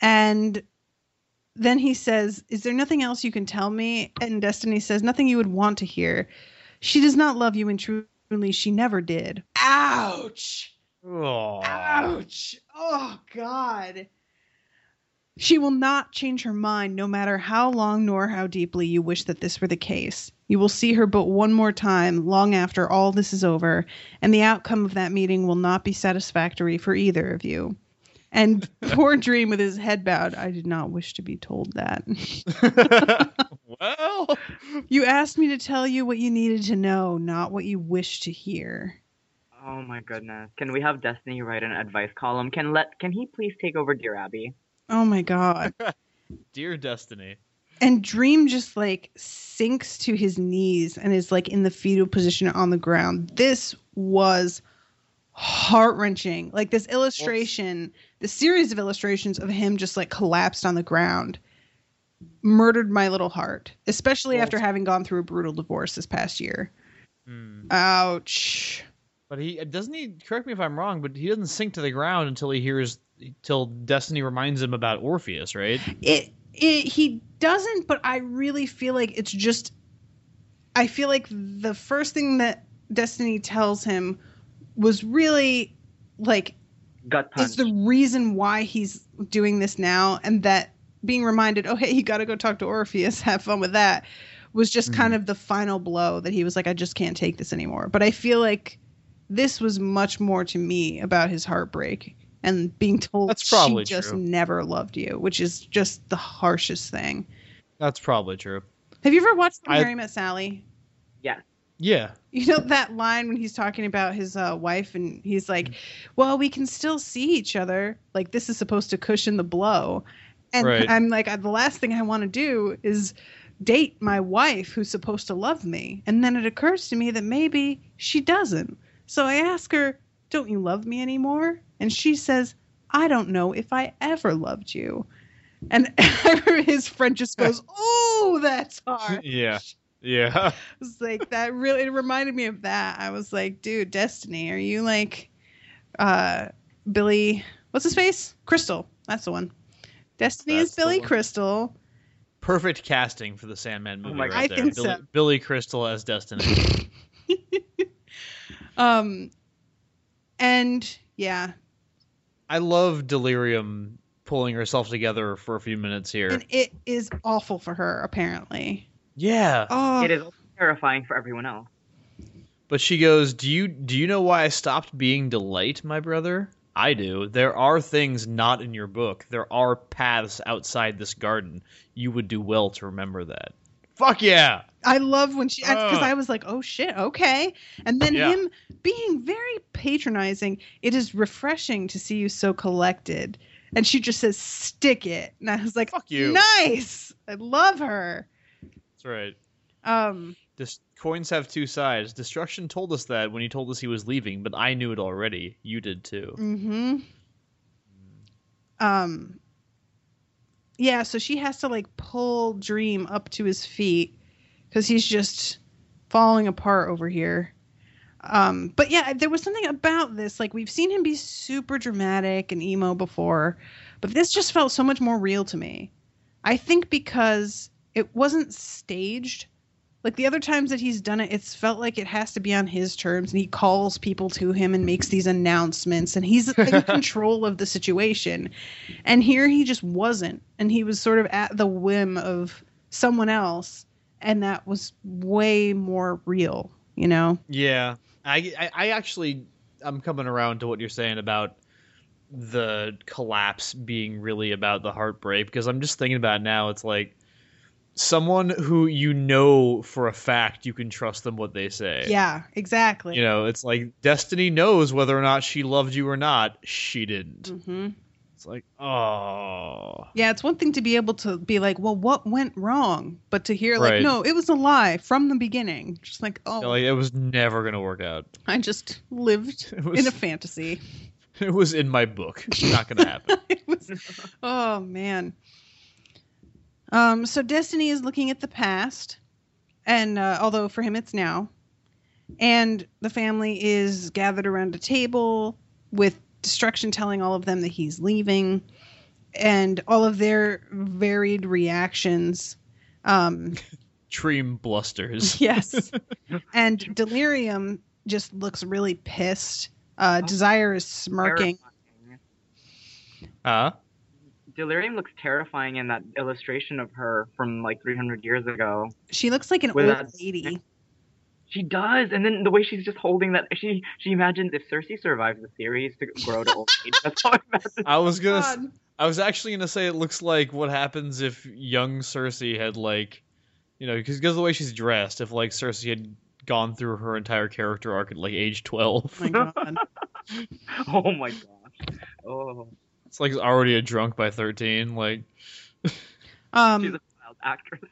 And then he says, is there nothing else you can tell me? And Destiny says, nothing you would want to hear. She does not love you, and truly, she never did. Ouch! Oh. Ouch! Oh, God. She will not change her mind no matter how long nor how deeply you wish that this were the case. You will see her but one more time long after all this is over, and the outcome of that meeting will not be satisfactory for either of you. And poor Dream with his head bowed, I did not wish to be told that. well, you asked me to tell you what you needed to know, not what you wished to hear. Oh my goodness. Can we have Destiny write an advice column? Can let can he please take over Dear Abby? Oh my god. Dear Destiny. And Dream just like sinks to his knees and is like in the fetal position on the ground. This was heart wrenching. Like this illustration, the series of illustrations of him just like collapsed on the ground murdered my little heart, especially after having gone through a brutal divorce this past year. Hmm. Ouch. But he doesn't he correct me if I'm wrong, but he doesn't sink to the ground until he hears till Destiny reminds him about Orpheus, right? It it he doesn't, but I really feel like it's just I feel like the first thing that Destiny tells him was really like Gut punch. is the reason why he's doing this now and that being reminded, oh hey, you gotta go talk to Orpheus, have fun with that, was just mm-hmm. kind of the final blow that he was like, I just can't take this anymore. But I feel like this was much more to me about his heartbreak and being told That's probably she just true. never loved you, which is just the harshest thing. That's probably true. Have you ever watched When I- Harry Met Sally? Yeah. Yeah. You know that line when he's talking about his uh, wife and he's like, "Well, we can still see each other. Like this is supposed to cushion the blow." And Right. I'm like, the last thing I want to do is date my wife who's supposed to love me. And then it occurs to me that maybe she doesn't. So I ask her, "Don't you love me anymore?" And she says, "I don't know if I ever loved you." And his friend just goes, "Oh, that's hard." Yeah. Yeah. was like that really it reminded me of that. I was like, dude, Destiny, are you like uh Billy what's his face? Crystal. That's the one. Destiny is That's the Billy. Crystal. Perfect casting for the Sandman movie my right God. I there. think Billy, so. Billy Crystal as Destiny. Um and yeah. I love Delirium pulling herself together for a few minutes here. And it is awful for her, apparently. yeah. Oh It is terrifying for everyone else. But she goes, "Do you do you know why I stopped being delight, my brother? I do. There are things not in your book. There are paths outside this garden. You would do well to remember that." Fuck yeah. I love when she acts because Ugh. I was like, oh shit, okay. And then Yeah. him being very patronizing. It is refreshing to see you so collected. And she just says, stick it. And I was like, Fuck you. Nice. I love her. That's right. Um, Dis- coins have two sides. Destruction told us that when he told us he was leaving, but I knew it already. You did too. hmm Um, yeah, so she has to like pull Dream up to his feet because he's just falling apart over here. Um, but yeah, there was something about this. Like we've seen him be super dramatic and emo before, but this just felt so much more real to me. I think because it wasn't staged. Like the other times that he's done it, it's felt like it has to be on his terms, and he calls people to him and makes these announcements, and he's in control of the situation. And here he just wasn't, and he was sort of at the whim of someone else, and that was way more real, you know? Yeah, I, I, I actually, I'm coming around to what you're saying about the collapse being really about the heartbreak because I'm just thinking about it now. It's like someone who you know for a fact you can trust them what they say. Yeah, exactly. You know, it's like Destiny knows whether or not she loved you or not. She didn't. hmm It's like, oh, Yeah, it's one thing to be able to be like, well, what went wrong? But to hear, like, Right. no, it was a lie from the beginning. Just like, oh, like it was never gonna work out. I just lived was- in a fantasy. It was in my book. Not gonna happen. it was, oh man. Um, so Destiny is looking at the past, and uh, although for him it's now, and the family is gathered around a table with Destruction telling all of them that he's leaving, and all of their varied reactions. Um, Dream blusters. Yes. and Delirium just looks really pissed. Uh, Desire is smirking. Huh? Delirium looks terrifying in that illustration of her from like 300 years ago. She looks like an old that- lady. She does, and then the way she's just holding that, she she imagines if Cersei survives the series to grow to old age. That's how I imagine. I was gonna. God. I was actually gonna say it looks like what happens if young Cersei had like, you know, because of the way she's dressed. If like Cersei had gone through her entire character arc at like age twelve, Oh my god. Oh my gosh. Oh, it's like already a drunk by thirteen. Like, Um, she's a child actress.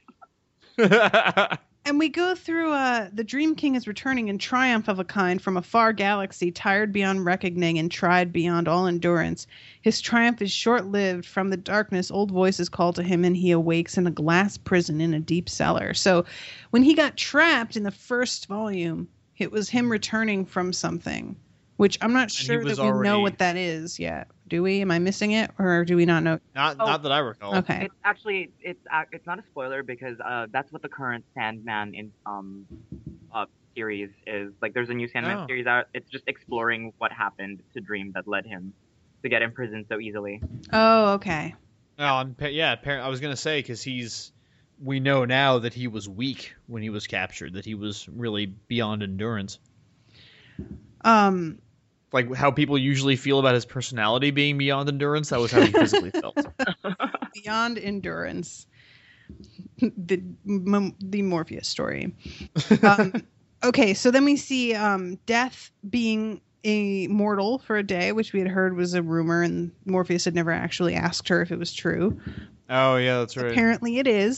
And we go through uh the Dream King is returning in triumph of a kind from a far galaxy, tired beyond reckoning and tried beyond all endurance. His triumph is short lived. From the darkness, old voices call to him, and he awakes in a glass prison in a deep cellar. So when he got trapped in the first volume, it was him returning from something. Which I'm not he sure that was we know what that is yet. Do we? Am I missing it, or do we not know? not Oh. not that I recall. Okay. It's actually it's it's not a spoiler because uh that's what the current Sandman in um uh series is. Like there's a new Sandman Oh. series out. It's just exploring what happened to Dream that led him to get imprisoned so easily. Oh, okay. No, I'm yeah. appar- I was gonna say because he's. We know now that he was weak when he was captured. That he was really beyond endurance. Um, Like how people usually feel about his personality being beyond endurance. That was how he physically felt. beyond endurance the M- the morpheus story um, okay so then we see um, death being a mortal for a day which we had heard was a rumor and morpheus had never actually asked her if it was true Oh yeah, that's right. apparently it is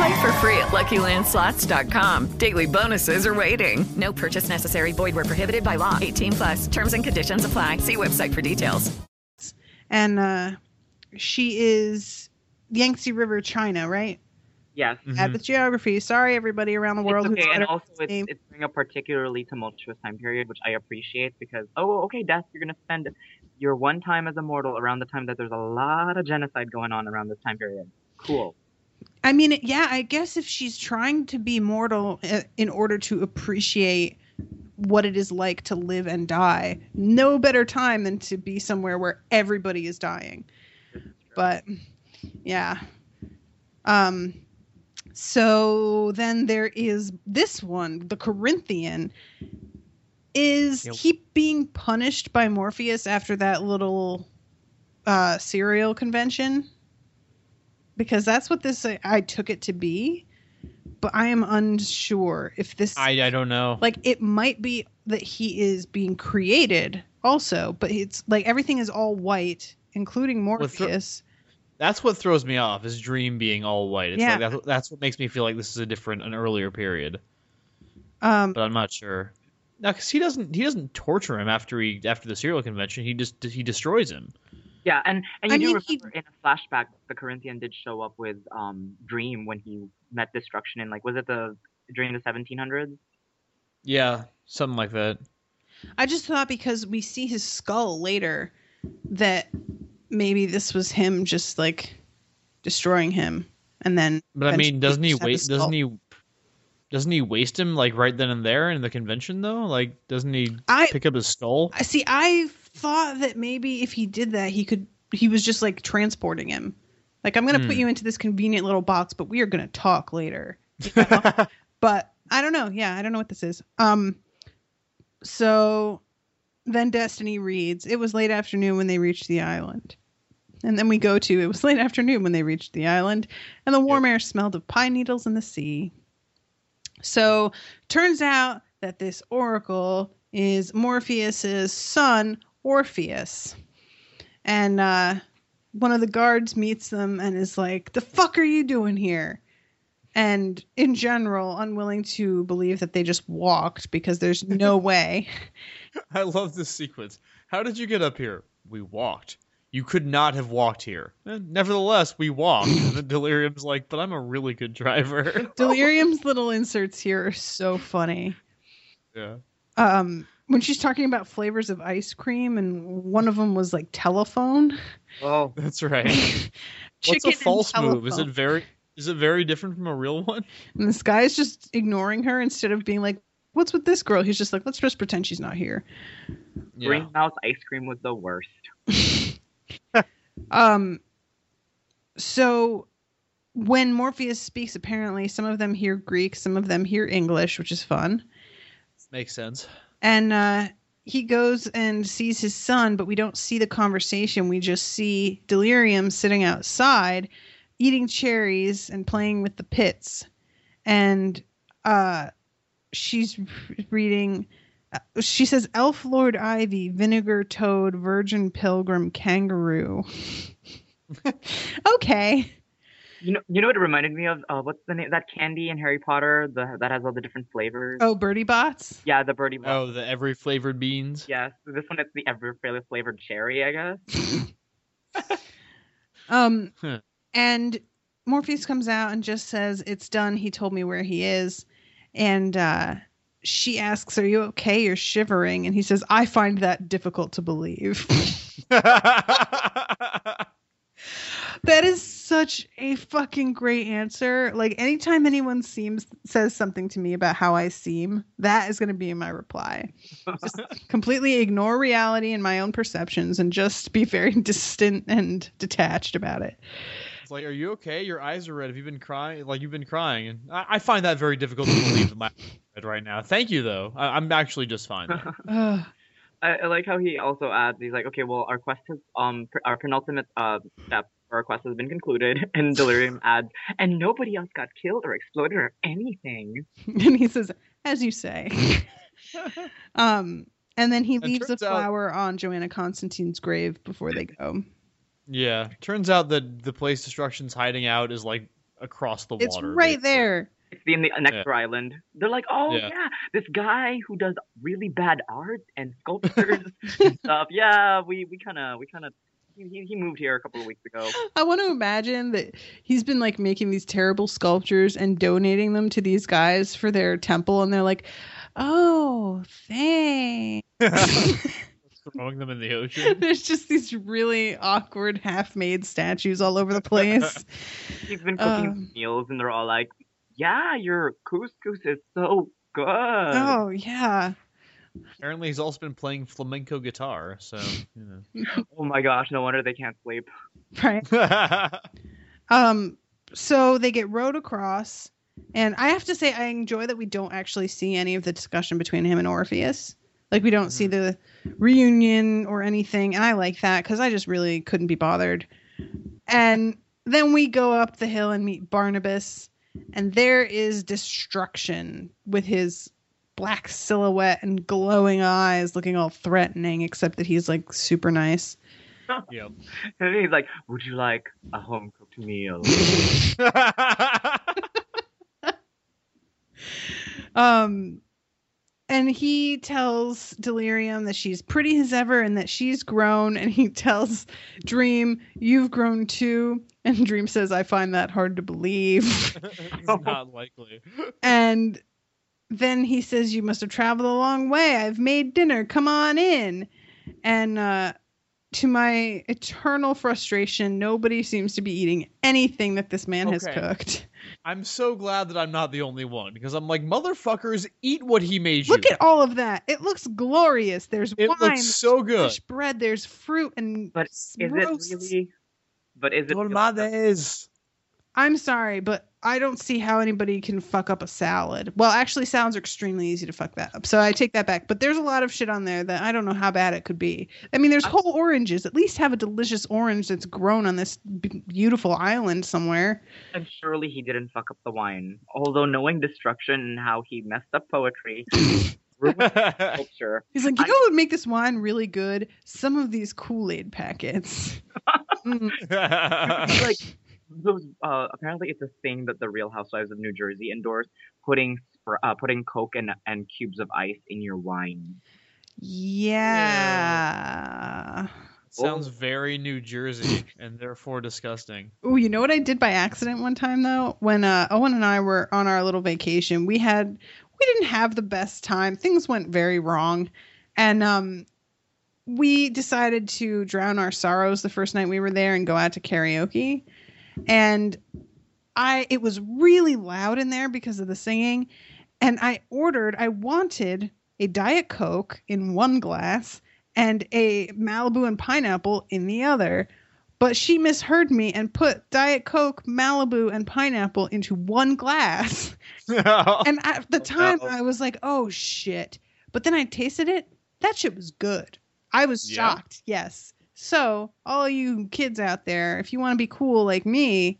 Play for free at LuckyLandSlots.com. Daily bonuses are waiting. No purchase necessary. Void where prohibited by law. 18 plus. Terms and conditions apply. See website for details. and uh, she is Yangtze River, China, right? Yes. At the geography. Sorry, everybody around the world. It's okay, and also it's, name. it's during a particularly tumultuous time period, which I appreciate because oh, okay, Death, you're gonna spend your one time as a mortal around the time that there's a lot of genocide going on around this time period. Cool. I mean, yeah, I guess if she's trying to be mortal uh, in order to appreciate what it is like to live and die, no better time than to be somewhere where everybody is dying. But yeah. Um so then there is this one, the Corinthian. Is Yep. he being punished by Morpheus after that little uh serial convention? Because that's what this I, I took it to be but i am unsure if this I I don't know. like it might be that he is being created also but it's like everything is all white including Well, thro- morpheus That's what throws me off is Dream being all white. It's Yeah. like that's, that's what makes me feel like this is a different, an earlier period. um But I'm not sure. No, because he doesn't he doesn't torture him after he after the serial convention. He just he destroys him. Yeah, and and you I do mean, he- in a flashback, the Corinthian did show up with um Dream when he met destruction in like was it the during the 1700s? Yeah, something like that. i just thought because we see his skull later that maybe this was him just like destroying him and then But I mean, doesn't he just waste? Doesn't he? Doesn't he waste him like right then and there in the convention though? Like, doesn't he I- pick up his skull? I see. I thought that maybe if he did that, he could. He was just like transporting him. Like I'm gonna put Hmm. you into this convenient little box, but we are gonna talk later. You know? but I don't know. Yeah, I don't know what this is. Um. So then Destiny reads. It was late afternoon when they reached the island. And then we go to it was late afternoon when they reached the island, and the warm air smelled of pine needles and the sea. So turns out that this oracle is Morpheus's son, Orpheus. And uh, one of the guards meets them and is like, The fuck are you doing here? And in general, unwilling to believe that they just walked because there's no way. I love this sequence. How did you get up here? We walked. You could not have walked here. Nevertheless, we walked. and then Delirium's like, but I'm a really good driver. Delirium's little inserts here are so funny. yeah. Um, when she's talking about flavors of ice cream, and one of them was like telephone. Oh, That's right. What's Chicken a false move? Is it very is it very different from a real one? And this guy is just ignoring her instead of being like, "What's with this girl?" He's just like, "Let's just pretend she's not here." Green Mouse ice cream was the worst. Um, so when Morpheus speaks, apparently some of them hear Greek, some of them hear English, which is fun. Makes sense. And uh, he goes and sees his son, but we don't see the conversation. We just see Delirium sitting outside, eating cherries and playing with the pits. And uh, she's reading. uh, She says, "Elf Lord Ivy, Vinegar Toad, Virgin Pilgrim, Kangaroo." okay. You know, you know what it reminded me of? Uh, what's the name? That candy in Harry Potter the, that has all the different flavors. Oh, Bertie Bott's. Yeah, the Bertie. Bott's. Oh, the every flavored beans. Yes, this one it's the every flavored cherry, I guess. Um, Huh. and Morpheus comes out and just says, "It's done." He told me where he is, and uh, she asks, "Are you okay? You're shivering." And he says, "I find that difficult to believe." that is such a fucking great answer. Like anytime anyone seems says something to me about how I seem, that is going to be my reply. Just completely ignore reality and my own perceptions and just be very distant and detached about it. It's like, are you okay? Your eyes are red. Have you been crying? Like you've been crying, and I, I find that very difficult to believe that my eyes red right now. Thank you, though. I, I'm actually just fine. I, I like how he also adds. He's like, okay, well, our quest has um pr- our penultimate uh step. Our quest has been concluded, and Delirium adds, and nobody else got killed or exploded or anything. and he says, "As you say." um, and then he And leaves a turns out- flower on Johanna Constantine's grave before they go. yeah. Turns out that the place Destruction's hiding out is like across the It's water. right there. It's the, in the next Yeah. island. They're like, oh Yeah. yeah. this guy who does really bad art and sculptures and stuff. Yeah, we we kind of we kind of he, he he moved here a couple of weeks ago. I want to imagine that he's been like making these terrible sculptures and donating them to these guys for their temple, and they're like, "Oh, thanks." Throwing them in the ocean. There's just these really awkward half-made statues all over the place. He's been cooking Um, meals, and they're all like, yeah, your couscous is so good. oh yeah. Apparently, he's also been playing flamenco guitar. So, you know. Oh my gosh, no wonder they can't sleep. Right. Um, so they get rowed across, and I have to say I enjoy that we don't actually see any of the discussion between him and Orpheus. Like we don't see the reunion or anything, and I like that because I just really couldn't be bothered. And then we go up the hill and meet Barnabas, and there is destruction with his black silhouette and glowing eyes, looking all threatening, except that he's like super nice. yep. And he's like, would you like a home cooked meal? Um, and he tells Delirium that she's pretty as ever and that she's grown. And he tells Dream, "You've grown too." And Dream says, "I find that hard to believe." it's not likely. and then he says, "You must have traveled a long way. I've made dinner. Come on in." And uh, to my eternal frustration, nobody seems to be eating anything that this man has cooked. I'm so glad that I'm not the only one because I'm like, motherfuckers, eat what he made you. Look at all of that. It looks glorious. There's It wine, looks so good. fresh bread, there's fruit and But is it really? But is it? Dolmades. I'm sorry, but I don't see how anybody can fuck up a salad. Well, actually, salads are extremely easy to fuck that up. So I take that back. But there's a lot of shit on there that I don't know how bad it could be. I mean, there's whole oranges. At least have a delicious orange that's grown on this b- beautiful island somewhere. And surely he didn't fuck up the wine. Although knowing destruction and how he messed up poetry, culture. He's like, you know what would make this wine really good? Some of these Kool Aid packets. Mm. like those. Uh, apparently, it's a thing that the Real Housewives of New Jersey endorse: putting uh, putting Coke and and cubes of ice in your wine. Yeah. Sounds very New Jersey and therefore disgusting. Oh, you know what I did by accident one time though? When uh, Owen and I were on our little vacation, we had we didn't have the best time. Things went very wrong, and um, we decided to drown our sorrows the first night we were there and go out to karaoke. And I it was really loud in there because of the singing, and I ordered. I wanted a diet coke in one glass and a Malibu and pineapple in the other. But she misheard me and put Diet Coke, Malibu, and pineapple into one glass. and at the oh, time, no. I was like, oh shit. But then I tasted it. That shit was good. I was Yeah? shocked. Yes. So, all you kids out there, if you want to be cool like me,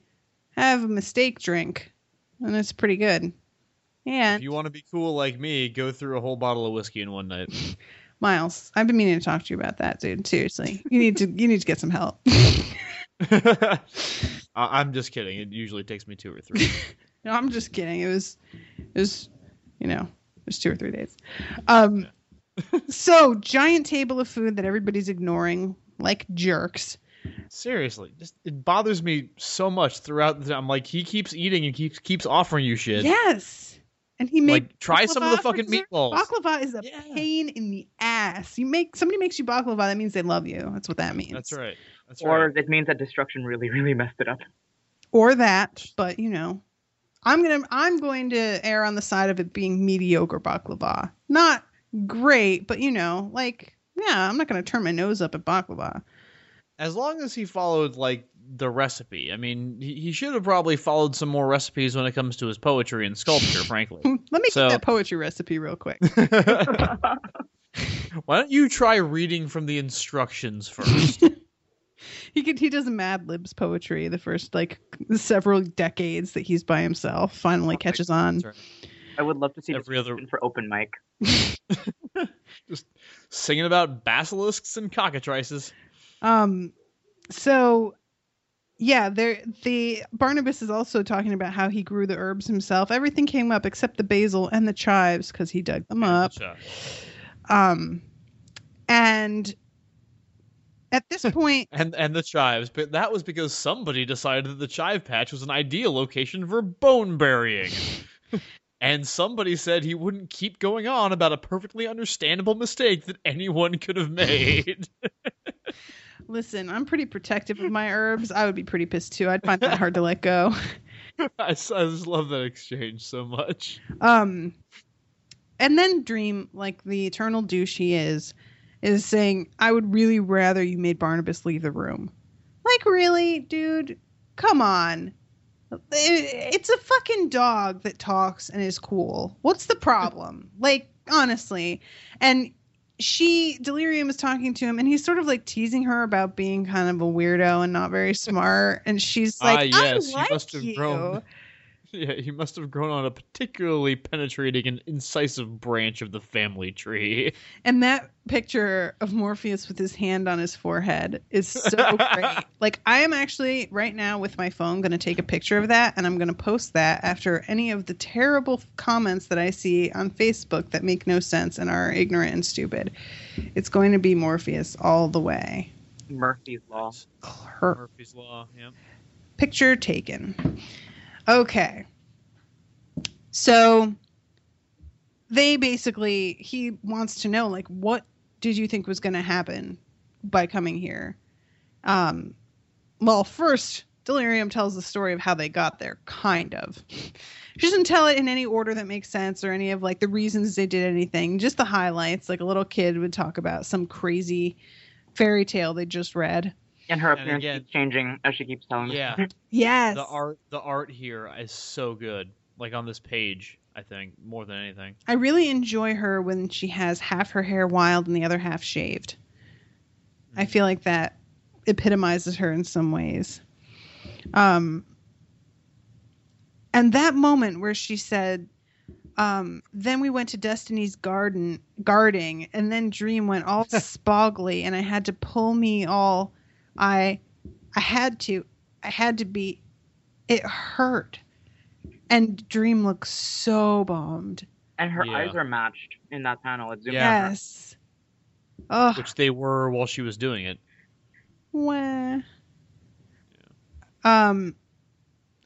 have a mistake drink. And it's pretty good. And If you want to be cool like me, go through a whole bottle of whiskey in one night. Miles, I've been meaning to talk to you about that, dude. Seriously. You need to you need to get some help. I'm just kidding. It usually takes me two or three. No, I'm just kidding. It was, it was, you know, it was two or three days. Um, so giant table of food that everybody's ignoring like jerks. Seriously, just it bothers me so much throughout the. I'm like, he keeps eating and keeps keeps offering you shit. Yes, and he made Like, try some of the fucking meatballs. Baklava is a pain in the ass. You make somebody makes you baklava, that means they love you. That's what that means. That's right. That's or right. it means that destruction really, really messed it up. Or that, but you know, I'm gonna I'm going to err on the side of it being mediocre baklava. Not great, but you know, like yeah, I'm not gonna turn my nose up at baklava. As long as he followed like the recipe. I mean, he, he should have probably followed some more recipes when it comes to his poetry and sculpture. frankly, Let me So- get that poetry recipe real quick. why don't you try reading from the instructions first? he could he does Mad Libs poetry the first like several decades that he's by himself. Finally catches on. I would love to see Every description for open mic. Just singing about basilisks and cockatrices. Um, so yeah, there the Barnabas is also talking about how he grew the herbs himself. Everything came up except the basil and the chives because he dug them up. Um, and at this point, And and the chives, but that was because somebody decided that the chive patch was an ideal location for bone burying. and somebody said he wouldn't keep going on about a perfectly understandable mistake that anyone could have made. listen, I'm pretty protective of my herbs. I would be pretty pissed too. I'd find that hard to let go. I just love that exchange so much. Um, and then Dream, like the eternal douche he is, is saying, "I would really rather you made Barnabas leave the room." Like, really, dude? Come on. It- It's a fucking dog that talks and is cool. What's the problem? like, honestly. And she, Delirium, is talking to him, and he's sort of like teasing her about being kind of a weirdo and not very smart. And she's like, ah, yes, I like he must have you. Grown. Yeah, he must have grown on a particularly penetrating and incisive branch of the family tree. And that picture of Morpheus with his hand on his forehead is so great. Like I am actually right now with my phone going to take a picture of that and I'm going to post that after any of the terrible comments that I see on Facebook that make no sense and are ignorant and stupid. It's going to be Morpheus all the way. Murphy's Law. Her Murphy's Law, yeah. picture taken. Okay. So they basically he wants to know like what did you think was going to happen by coming here? Um well, first Delirium tells the story of how they got there kind of. She doesn't tell it in any order that makes sense or any of like the reasons they did anything, just the highlights like a little kid would talk about some crazy fairy tale they just read. And her And appearance again- keeps changing as she keeps telling Yeah. us. Yes. The art the art here is so good. Like on this page, I think, more than anything. I really enjoy her when she has half her hair wild and the other half shaved. I feel like that epitomizes her in some ways. Um, and that moment where she said, um, then we went to Destiny's garden guarding, and then Dream went all spoggly, and I had to pull me all. I, I had to, I had to be. It hurt, and Dream looks so bummed. And her Yeah. eyes are matched in that panel. It zooms in on her. Yes. Oh, Which they were while she was doing it. wah. Um,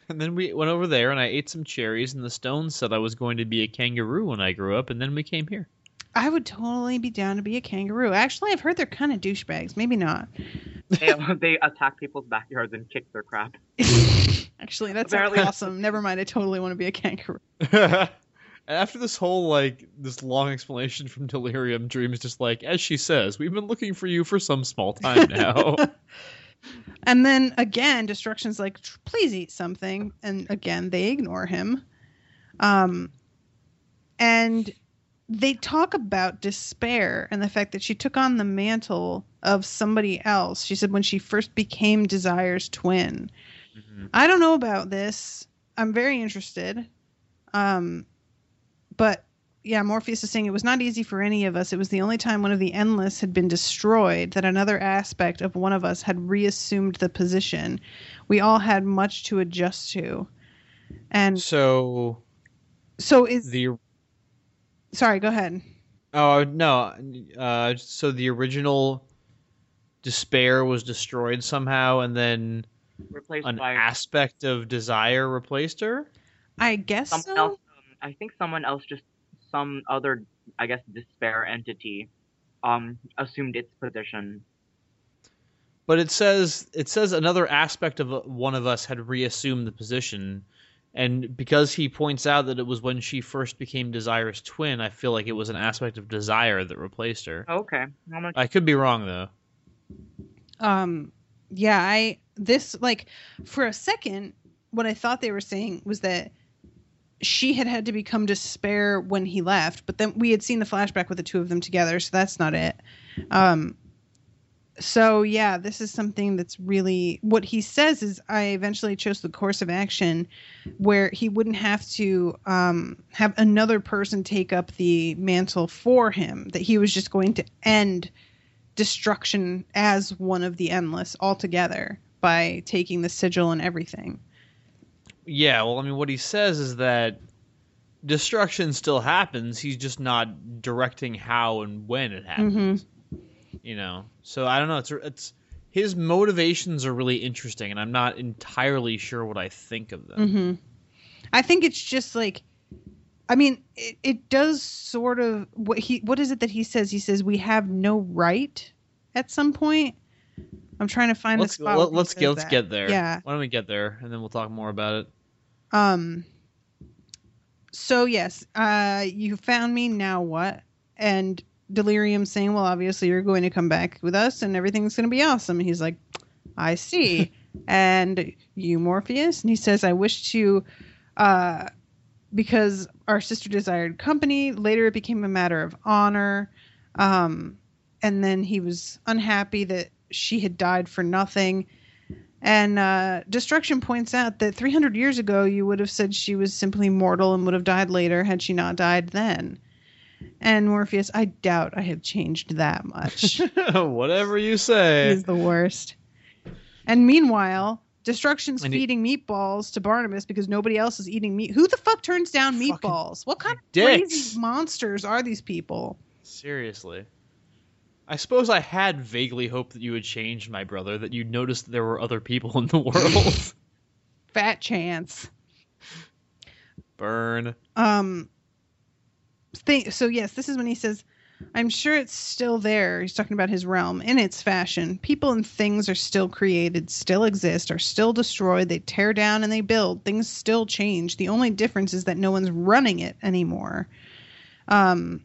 And then we went over there and I ate some cherries and the stones said I was going to be a kangaroo when I grew up and then we came here. I would totally be down to be a kangaroo. Actually, I've heard they're kind of douchebags. Maybe not. They, they attack people's backyards and kick their crap. Actually, that's Apparently- awesome. Never mind. I totally want to be a kangaroo. After this whole like this long explanation from Delirium, Dream is just like, as she says, we've been looking for you for some small time now. And then again, Destruction's like, please eat something. And again, they ignore him. Um, and they talk about despair and the fact that she took on the mantle of somebody else. She said when she first became Desire's twin. I don't know about this. I'm very interested. Um, but yeah, Morpheus is saying it was not easy for any of us. It was the only time one of the endless had been destroyed that another aspect of one of us had reassumed the position. We all had much to adjust to. And so so is the sorry, go ahead. oh no, uh, so the original despair was destroyed somehow, and then Replaced an by aspect of desire replaced her. I guess someone so. else. Um, I think someone else just some other, I guess, despair entity, um, assumed its position. But it says it says another aspect of uh, one of us had reassumed the position, and because he points out that it was when she first became Desire's twin, I feel like it was an aspect of Desire that replaced her. Okay, how much? I could be wrong though. um yeah i this like for a second what i thought they were saying was that she had had to become despair when he left but then we had seen the flashback with the two of them together so that's not it um so yeah this is something that's really what he says is i eventually chose the course of action where he wouldn't have to um, have another person take up the mantle for him that he was just going to end destruction as one of the endless altogether by taking the sigil and everything. Yeah, well, I mean, what he says is that destruction still happens. He's just not directing how and when it happens. You know, so I don't know. It's it's his motivations are really interesting, and I'm not entirely sure what I think of them. hmm I think it's just like, I mean, it, it does sort of what he. What is it that he says? He says we have no right at some point. I'm trying to find Let's the spot. let, us get let's that. get there. Yeah. Why don't we get there, and then we'll talk more about it. Um. So yes, uh, you found me. Now what? And Delirium saying, "Well, obviously you're going to come back with us, and everything's going to be awesome." And he's like, "I see." and you, Morpheus, and he says, "I wish to, uh, because our sister desired company. Later, it became a matter of honor." Um, and then he was unhappy that she had died for nothing. And uh, Destruction points out that 300 years ago, you would have said she was simply mortal and would have died later had she not died then. And Morpheus, I doubt I have changed that much. Whatever you say. He's the worst. And meanwhile, Destruction's And he- feeding meatballs to Barnabas because nobody else is eating meat. Who the fuck turns down meatballs? What kind of dicks. crazy monsters are these people? Seriously. I suppose I had vaguely hoped that you had changed, my brother, that you'd noticed that there were other people in the world. Fat chance. Burn. Um. So yes, this is when he says, "I'm sure it's still there." He's talking about his realm in its fashion. People and things are still created, still exist, are still destroyed. They tear down and they build. Things still change. The only difference is that no one's running it anymore. Um.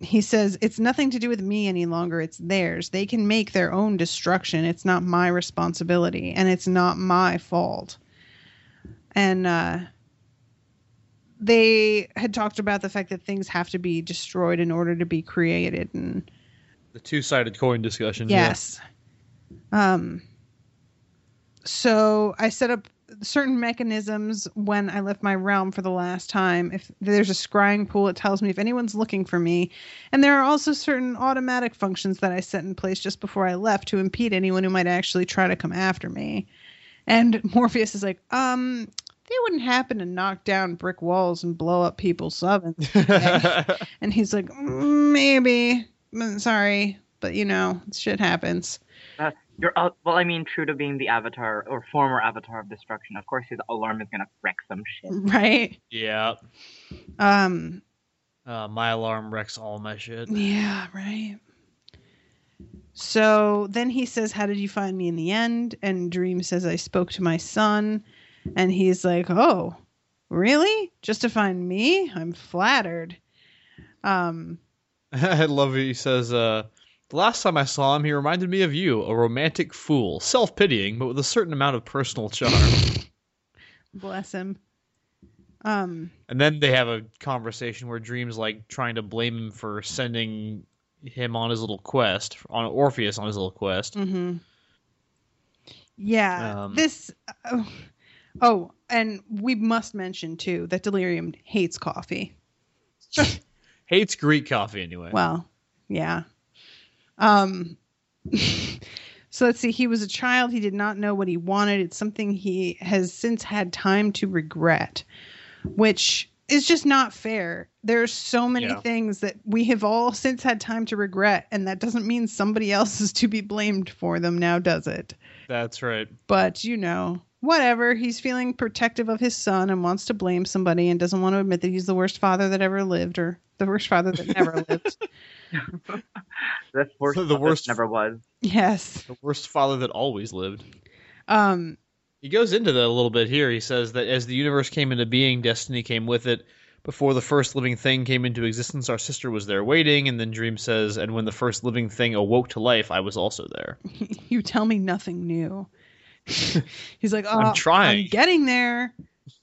he says it's nothing to do with me any longer it's theirs they can make their own destruction it's not my responsibility and it's not my fault and uh they had talked about the fact that things have to be destroyed in order to be created and The two sided coin discussion. yeah. Yes. Um. So I set up certain mechanisms when I left my realm for the last time. If there's a scrying pool, it tells me if anyone's looking for me. And there are also certain automatic functions that I set in place just before I left to impede anyone who might actually try to come after me. And Morpheus is like, um, they wouldn't happen to knock down brick walls and blow up people's ovens. and he's like, "Mm, maybe. Mm, Sorry, but you know, shit happens. Uh, you're uh, well. I mean, true to being the avatar or former avatar of destruction. Of course, his alarm is gonna wreck some shit. Right? Yeah. Um, Uh, my alarm wrecks all my shit. Yeah, right. So then he says, How did you find me in the end? And Dream says, I spoke to my son. And he's like, Oh, really? Just to find me? I'm flattered. Um, I love it. He says, uh, the last time I saw him, he reminded me of you, a romantic fool, self pitying, but with a certain amount of personal charm. bless him. Um, and then they have a conversation where Dream's like trying to blame him for sending him on his little quest, on Orpheus on his little quest. Mm-hmm. Yeah. Um, this. Oh, oh, and we must mention, too, that Delirium hates coffee. Hates Greek coffee anyway. Well, yeah. Um so let's see. He was a child. He did not know what he wanted. It's something he has since had time to regret, which is just not fair. There's so many Yeah. things that we have all since had time to regret, and that doesn't mean somebody else is to be blamed for them now, does it? That's right. But you know, whatever. He's feeling protective of his son and wants to blame somebody and doesn't want to admit that he's the worst father that ever lived or the worst father that never lived. The worst. The the worst- worst never was. Yes. The worst father that always lived. Um He goes into that a little bit here. He says that as the universe came into being, destiny came with it. Before the first living thing came into existence, our sister was there waiting. And then Dream says, and when the first living thing awoke to life, I was also there. you tell me nothing new. He's like, oh, I'm trying." I'm getting there.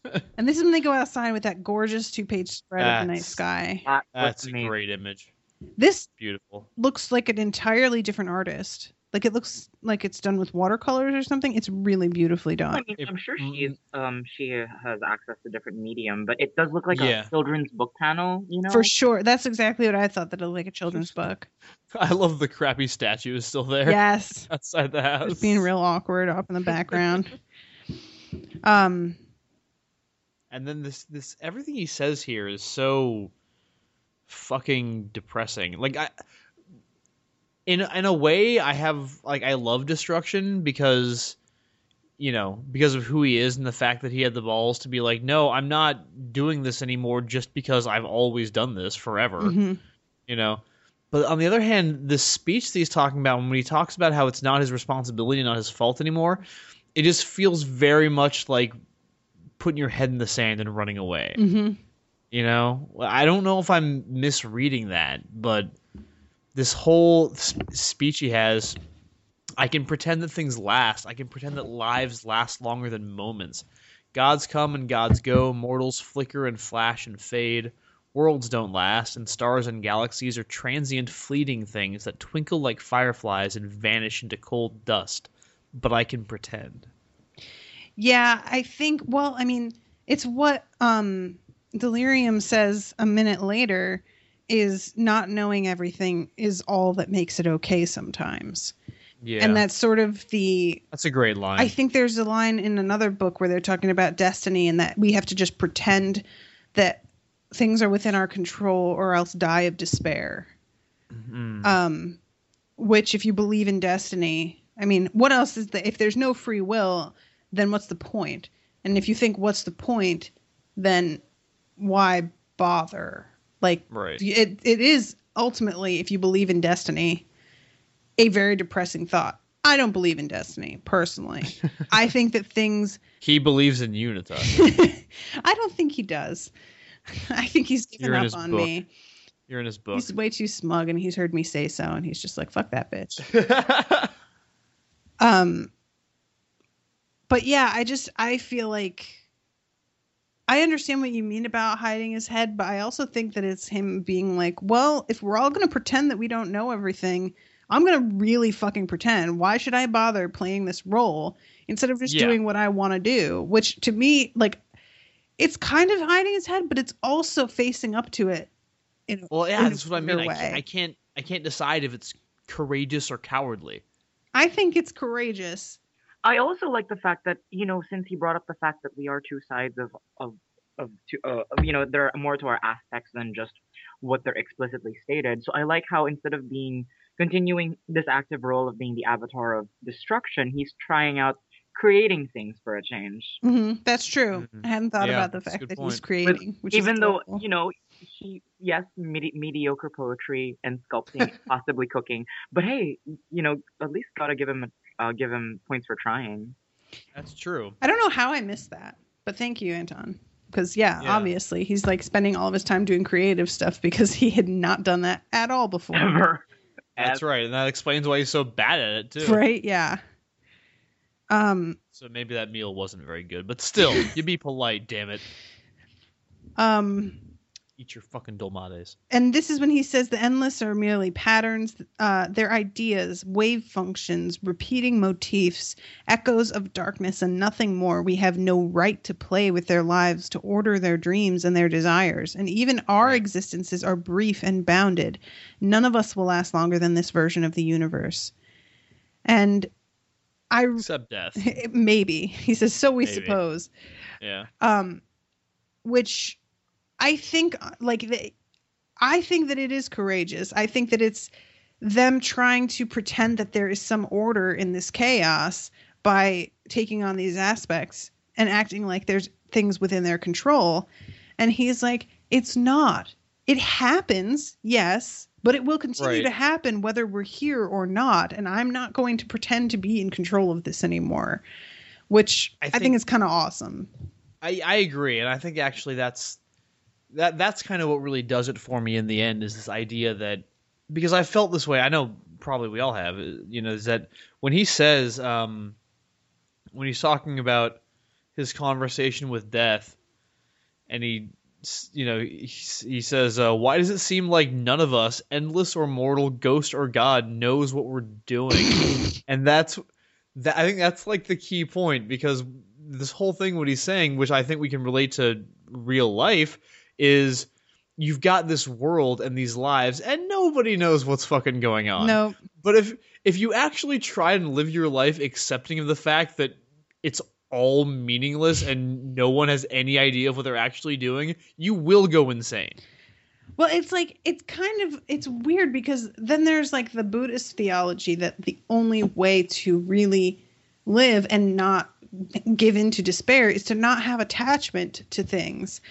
and this is when they go outside with that gorgeous two-page spread of the night sky. That That's a amazing. great image. This Beautiful. looks like an entirely different artist. Like it looks like it's done with watercolors or something. It's really beautifully I done. mean, I'm sure she's um she has access to different medium, but it does look like Yeah. a children's book panel. You know, For sure. That's exactly what I thought that it looked like a children's book. I love the crappy statue is still there. Yes. Outside the house. Just being real awkward up in the background. Um And then this this everything he says here is so fucking depressing. Like I in in a way I have like I love destruction because you know, because of who he is and the fact that he had the balls to be like, "No, I'm not doing this anymore just because I've always done this forever." mhm. you know. But on the other hand, the speech that he's talking about, when he talks about how it's not his responsibility, not his fault anymore, it just feels very much like putting your head in the sand and running away. Mhm. You know, I don't know if I'm misreading that, but this whole speech he has, I can pretend that things last. I can pretend that lives last longer than moments. Gods come and gods go, mortals flicker and flash and fade. Worlds don't last, and stars and galaxies are transient, fleeting things that twinkle like fireflies and vanish into cold dust. But I can pretend. Yeah, I think well, I mean, it's what um Delirium says a minute later is not knowing everything is all that makes it okay sometimes. Yeah, And that's sort of the that's a great line. I think there's a line in another book where they're talking about destiny and that we have to just pretend that things are within our control or else die of despair. Mhm. Um, which, if you believe in destiny, I mean, what else is the? If there's no free will, then what's the point? And if you think what's the point, then why bother? Like, Right. it it is ultimately, if you believe in destiny, a very depressing thought. I don't believe in destiny personally. I think that things. he believes in Unita. I don't think he does. I think he's given You're up on book. me. You're in his book. He's way too smug, and he's heard me say so, and he's just like, "Fuck that bitch." um, but yeah, I just I feel like I understand what you mean about hiding his head, but I also think that it's him being like, "Well, if we're all gonna pretend that we don't know everything." I'm gonna really fucking pretend. Why should I bother playing this role instead of just Yeah. doing what I want to do? Which to me, like, it's kind of hiding his head, but it's also facing up to it. In, a- Well, yeah, that's what I mean. I can't. I can't I can't decide if it's courageous or cowardly. I think it's courageous. I also like the fact that you know, since he brought up the fact that we are two sides of of of two, uh, of, you know, there are more to our aspects than just what they're explicitly stated. So I like how instead of being continuing this active role of being the avatar of destruction, he's trying out creating things for a change. hmm That's true. I hadn't thought Yeah, about the fact good that he's creating, But which is even though adorable. you know he yes medi- mediocre poetry and sculpting possibly cooking but hey you know at least gotta give him uh, give him points for trying That's true. I don't know how I missed that, but thank you, Anton. Because yeah, Yeah. obviously he's like spending all of his time doing creative stuff because he had not done that at all before. Ever. That's right, and that explains why he's so bad at it too. Right? Yeah. Um. So maybe that meal wasn't very good, but still, you be polite, damn it. Um. Eat your fucking dolmades. and this is when he says the endless are merely patterns uh, they're ideas wave functions repeating motifs echoes of darkness and nothing more we have no right to play with their lives to order their dreams and their desires and even our existences are brief and bounded none of us will last longer than this version of the universe and i Except death. maybe he says so we Maybe. suppose Yeah. um which i think uh, like the, i think that it is courageous. I think that it's them trying to pretend that there is some order in this chaos by taking on these aspects and acting like there's things within their control. And he's like it's not. It happens yes but it will continue Right. to happen whether we're here or not. And i'm not going to pretend to be in control of this anymore which i think, think- is kind of awesome. I, I agree, and I think actually that's that that's kind of what really does it for me in the end is this idea that because I felt this way. I know probably we all have. uh, You know, is that when he says um, when he's talking about his conversation with death, and he you know he, he says, uh, "Why does it seem like none of us, endless or mortal, ghost or god, knows what we're doing?" and that's that. I think that's like the key point because this whole thing, what he's saying, which I think we can relate to real life, is you've got this world and these lives, and nobody knows what's fucking going on. No. But if if you actually try and live your life accepting of the fact that it's all meaningless and no one has any idea of what they're actually doing, you will go insane. Well, it's like it's kind of it's weird because then there's like the Buddhist theology that the only way to really live and not give in to despair is to not have attachment to things,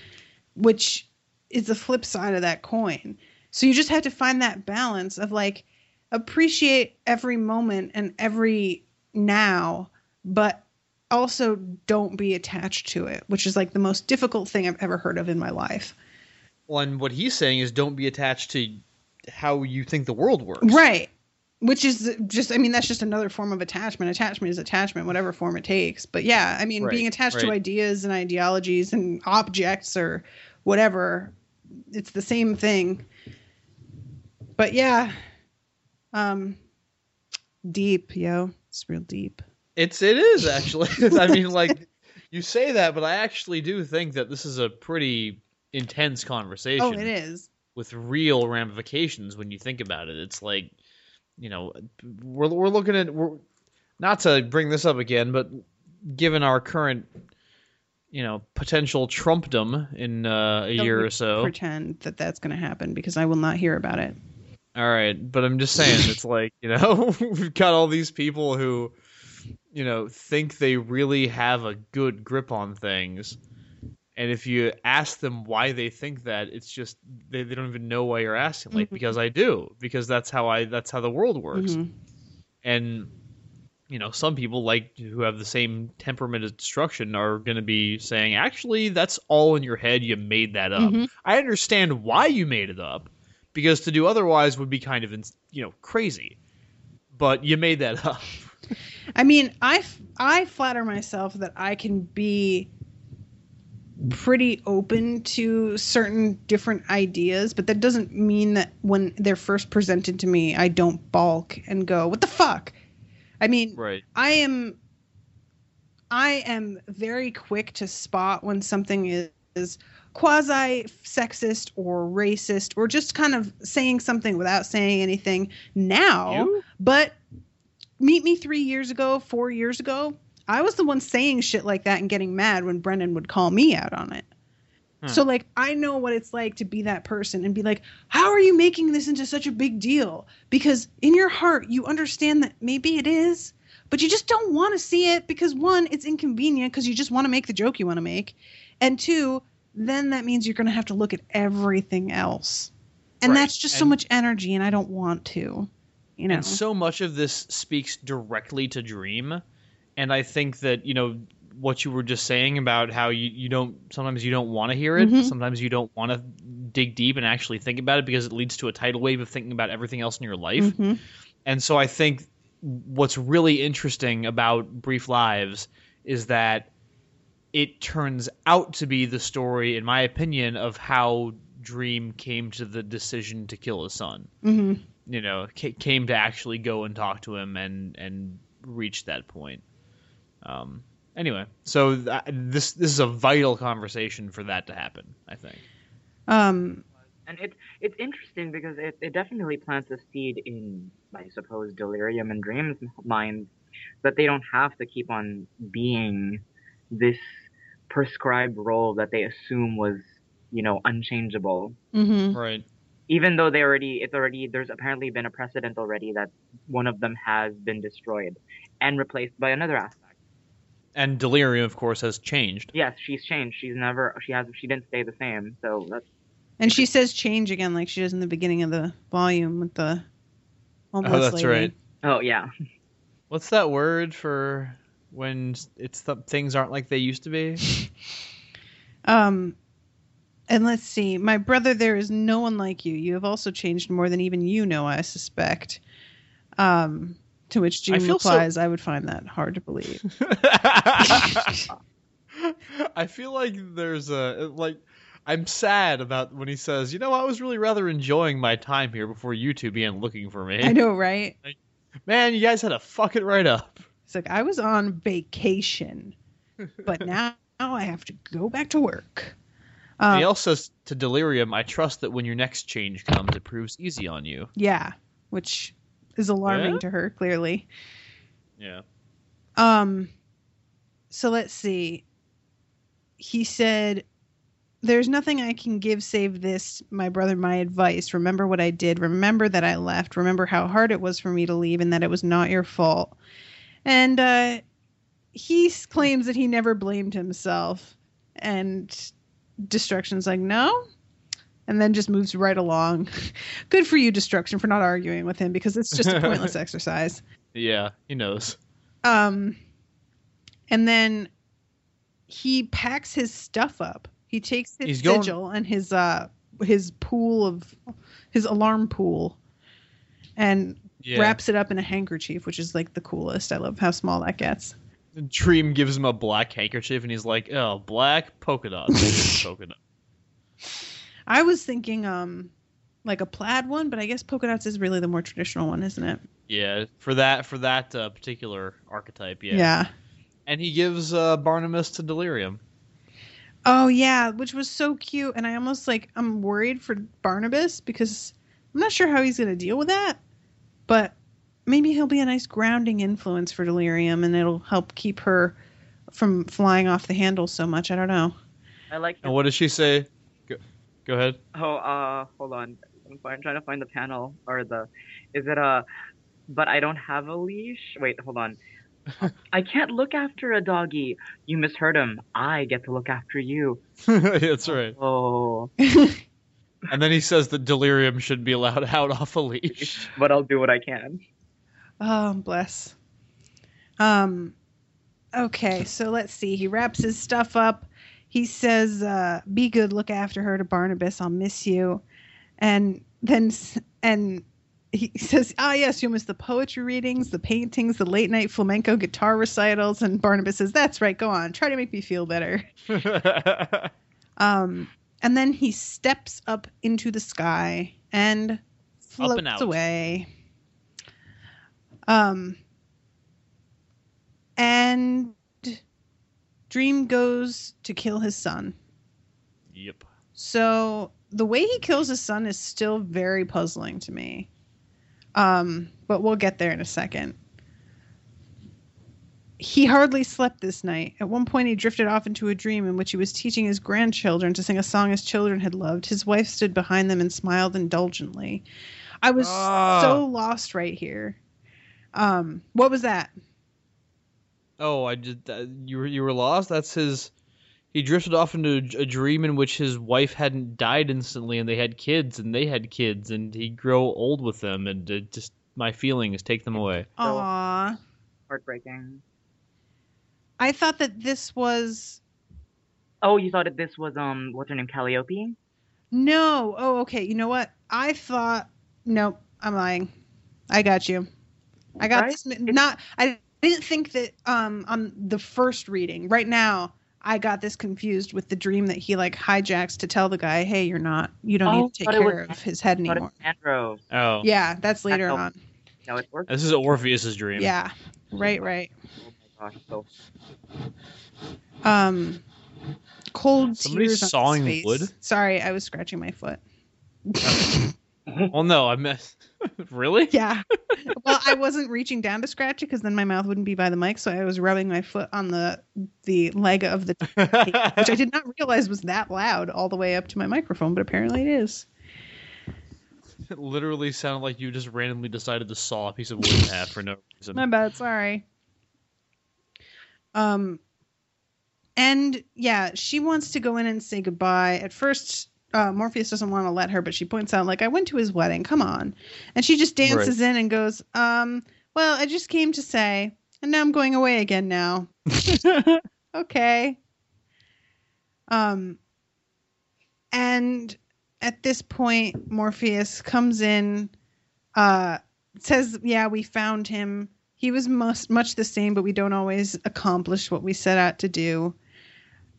which is the flip side of that coin. So you just have to find that balance of like appreciate every moment and every now, but also don't be attached to it, which is like the most difficult thing I've ever heard of in my life. Well, and what he's saying is don't be attached to how you think the world works. Right. Which is just, I mean, that's just another form of attachment. Attachment is attachment, whatever form it takes. But yeah, I mean, Right, being attached to ideas and ideologies and objects or whatever, it's the same thing. But yeah, um, deep, yo, it's real deep. It's it is actually. I mean, like you say that, but I actually do think that this is a pretty intense conversation. Oh, it is. with real ramifications when you think about it. It's like, you know, we're we're looking at we're not to bring this up again, but given our current, you know, potential Trumpdom in uh, a Don't year or so. Pretend that that's going to happen because I will not hear about it. All right, but I'm just saying, it's like you know, we've got all these people who, you know, think they really have a good grip on things, and if you ask them why they think that, it's just they, they don't even know why you're asking. Like Mhm. because I do, because that's how I that's how the world works, Mhm. and you know, some people like who have the same temperament as destruction are going to be saying, actually, that's all in your head. You made that up. Mhm. I understand why you made it up, because to do otherwise would be kind of you know crazy. But you made that up. I mean, I, f- I flatter myself that I can be pretty open to certain different ideas, but that doesn't mean that when they're first presented to me, I don't balk and go, "What the fuck?" I mean, Right. I am I am very quick to spot when something is, is quasi sexist or racist or just kind of saying something without saying anything now. But meet me three years ago, four years ago, I was the one saying shit like that and getting mad when Brendan would call me out on it. Hmm. So like I know what it's like to be that person and be like, "How are you making this into such a big deal?" Because in your heart you understand that maybe it is, but you just don't want to see it because one, it's inconvenient because you just want to make the joke you want to make, and two, then that means you're going to have to look at everything else. And Right, that's just so much energy and I don't want to. You know. And so much of this speaks directly to Dream. And I think that, you know, what you were just saying about how you, you don't sometimes you don't want to hear it. Mhm. Sometimes you don't want to dig deep and actually think about it because it leads to a tidal wave of thinking about everything else in your life. Mhm. And so I think what's really interesting about Brief Lives is that it turns out to be the story, in my opinion, of how Dream came to the decision to kill his son Mhm. you know, ca- came to actually go and talk to him and and reach that point. Um, anyway, so th- this this is a vital conversation for that to happen. I think. Um And it's it's interesting because it, it definitely plants a seed in, I suppose, Delirium and Dream's minds that they don't have to keep on being this prescribed role that they assume was, you know, unchangeable. Mhm. Right. Even though they already, it's already, there's apparently been a precedent already that one of them has been destroyed and replaced by another aspect. And Delirium, of course, has changed. Yes, she's changed. She's never, she has, she didn't stay the same. So that's And she says change again like she does in the beginning of the volume with the homeless Oh, that's lady. right. Oh yeah. What's that word for when it's th- things aren't like they used to be? Um, and let's see. My brother, there is no one like you. You have also changed more than even you know, I suspect. Um, to which I June so- replies, I would find that hard to believe. I feel like there's a like I'm sad about when he says, you know, I was really rather enjoying my time here before you two began looking for me. I know, right? Man, you guys had to fuck it right up. It's like I was on vacation, but now, now I have to go back to work. Um, he also says to Delirium, I trust that when your next change comes, it proves easy on you. yeah, which is alarming Yeah? to her, clearly. Yeah. Um, so let's see. He said, There's nothing I can give save this, my brother, my advice. Remember what I did. Remember that I left. Remember how hard it was for me to leave and that it was not your fault. And uh, he claims that he never blamed himself. And Destruction's like, No. And then just moves right along. Good for you, Destruction, for not arguing with him because it's just a pointless exercise. Yeah, he knows. Um, and then he packs his stuff up. He takes his He's going- sigil and his uh his pool of his alarm pool, and Yeah. wraps it up in a handkerchief, which is like the coolest. I love how small that gets. Dream gives him a black handkerchief, and he's like, "Oh, black polka dots, polka dot." I was thinking um like a plaid one, but I guess polka dots is really the more traditional one, isn't it? Yeah, for that for that uh, particular archetype, yeah. Yeah. And he gives uh, Barnabas to Delirium. Oh yeah, which was so cute, and I almost like I'm worried for Barnabas because I'm not sure how he's gonna deal with that, but maybe he'll be a nice grounding influence for Delirium, and it'll help keep her from flying off the handle so much. I don't know. I like. And what does she say? Go, go ahead. Oh, uh, hold on. I'm, I'm trying to find the panel or the. Is it a? But I don't have a leash. Wait, hold on. I can't look after a doggy. You misheard him. I get to look after you. That's right. Oh. And then he says that Delirium should be allowed out off a leash. but I'll do what I can. Oh, bless. Um, okay, so let's see. He wraps his stuff up. He says, uh, "Be good, look after her." To Barnabas, I'll miss you. And then and he says, "Ah, yes, you'll miss the poetry readings, the paintings, the late night flamenco guitar recitals." And Barnabas says, "That's right. Go on. Try to make me feel better." Um, and then he steps up into the sky and floats and away. Um, and Dream goes to kill his son. Yep. So the way he kills his son is still very puzzling to me. Um, but we'll get there in a second. He hardly slept this night. At one point, he drifted off into a dream in which he was teaching his grandchildren to sing a song his children had loved. His wife stood behind them and smiled indulgently. I was Ah. so lost right here. Um, what was that? Oh, I did. Uh, you were you were lost. That's his. He drifted off into a, a dream in which his wife hadn't died instantly, and they had kids, and they had kids, and he grow old with them, and it just my feelings take them away. Aw. Heartbreaking. I thought that this was Oh, you thought that this was um what's her name, Calliope? No. Oh, okay. You know what? I thought. Nope. I'm lying. I got you. I got Right? this. Not. I didn't think that. Um. On the first reading, right now, I got this confused with the dream that he like hijacks to tell the guy, "Hey, you're not. You don't Oh, need to take thought was- care of his head anymore." was Oh. Yeah, that's later on. No, it worked. This is Orpheus's dream. Yeah. Right. Right. Oh my gosh, so Um. Cold Somebody tears on his sawing face. wood? Sorry, I was scratching my foot. well, no, I missed. really? Yeah. well, I wasn't reaching down to scratch it because then my mouth wouldn't be by the mic, so I was rubbing my foot on the the leg of the which I did not realize was that loud all the way up to my microphone, but apparently it is. It literally sounded like you just randomly decided to saw a piece of wood in half for no reason. My bad. Sorry. Um, and yeah, she wants to go in and say goodbye. At first, uh, Morpheus doesn't want to let her, but she points out, like, I went to his wedding. Come on. And she just dances in and goes, um, well, I just came to say, and now I'm going away again now. okay. Um, and at this point, Morpheus comes in, uh, says, "Yeah, we found him. He was most, much the same, but we don't always accomplish what we set out to do."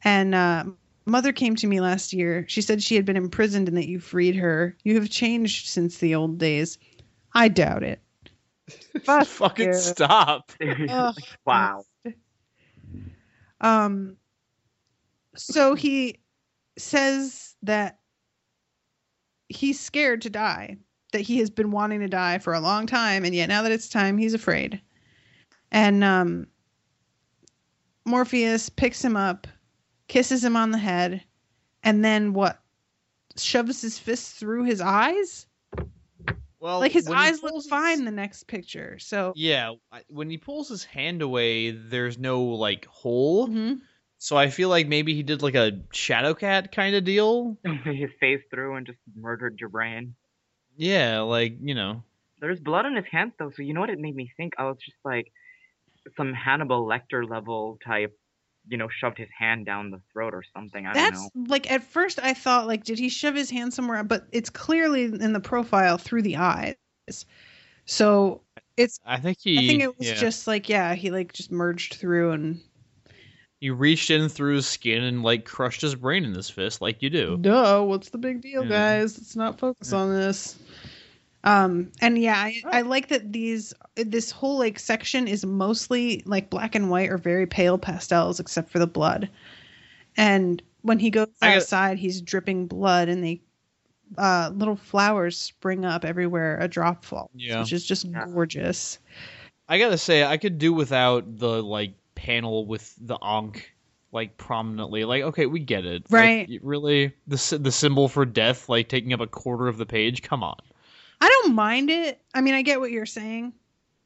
And uh, mother came to me last year. She said she had been imprisoned and that you freed her. You have changed since the old days. I doubt it. Fuck Fucking you. stop. Ugh. wow. Um, so he says that he's scared to die, that he has been wanting to die for a long time, and yet now that it's time, he's afraid. And um, Morpheus picks him up, kisses him on the head, and then what? Shoves his fist through his eyes? Well, like his eyes look pulls fine the next picture. So Yeah, when he pulls his hand away, there's no like hole. Mm-hmm. So I feel like maybe he did like a shadow cat kind of deal. His face through and just murdered your brain. Yeah, like you know. There's blood on his hands though, so you know what it made me think? I was just like some Hannibal Lecter level type, you know, shoved his hand down the throat or something. I That's don't know. like at first I thought like did he shove his hand somewhere but it's clearly in the profile through the eyes. So it's I think he. I think it was yeah. just like yeah, he like just merged through and he reached in through his skin and like crushed his brain in his fist, like you do. duh, what's the big deal Yeah. guys? Let's not focus on this. Um and yeah, I, I like that these this whole like section is mostly like black and white or very pale pastels except for the blood. And when he goes I got- outside, he's dripping blood and they uh, little flowers spring up everywhere a drop falls, Yeah. which is just gorgeous. I gotta say, I could do without the like panel with the ankh like prominently. Like, okay, we get it, Right. y- really, the the symbol for death, like taking up a quarter of the page. Come on. I don't mind it. I mean, I get what you're saying.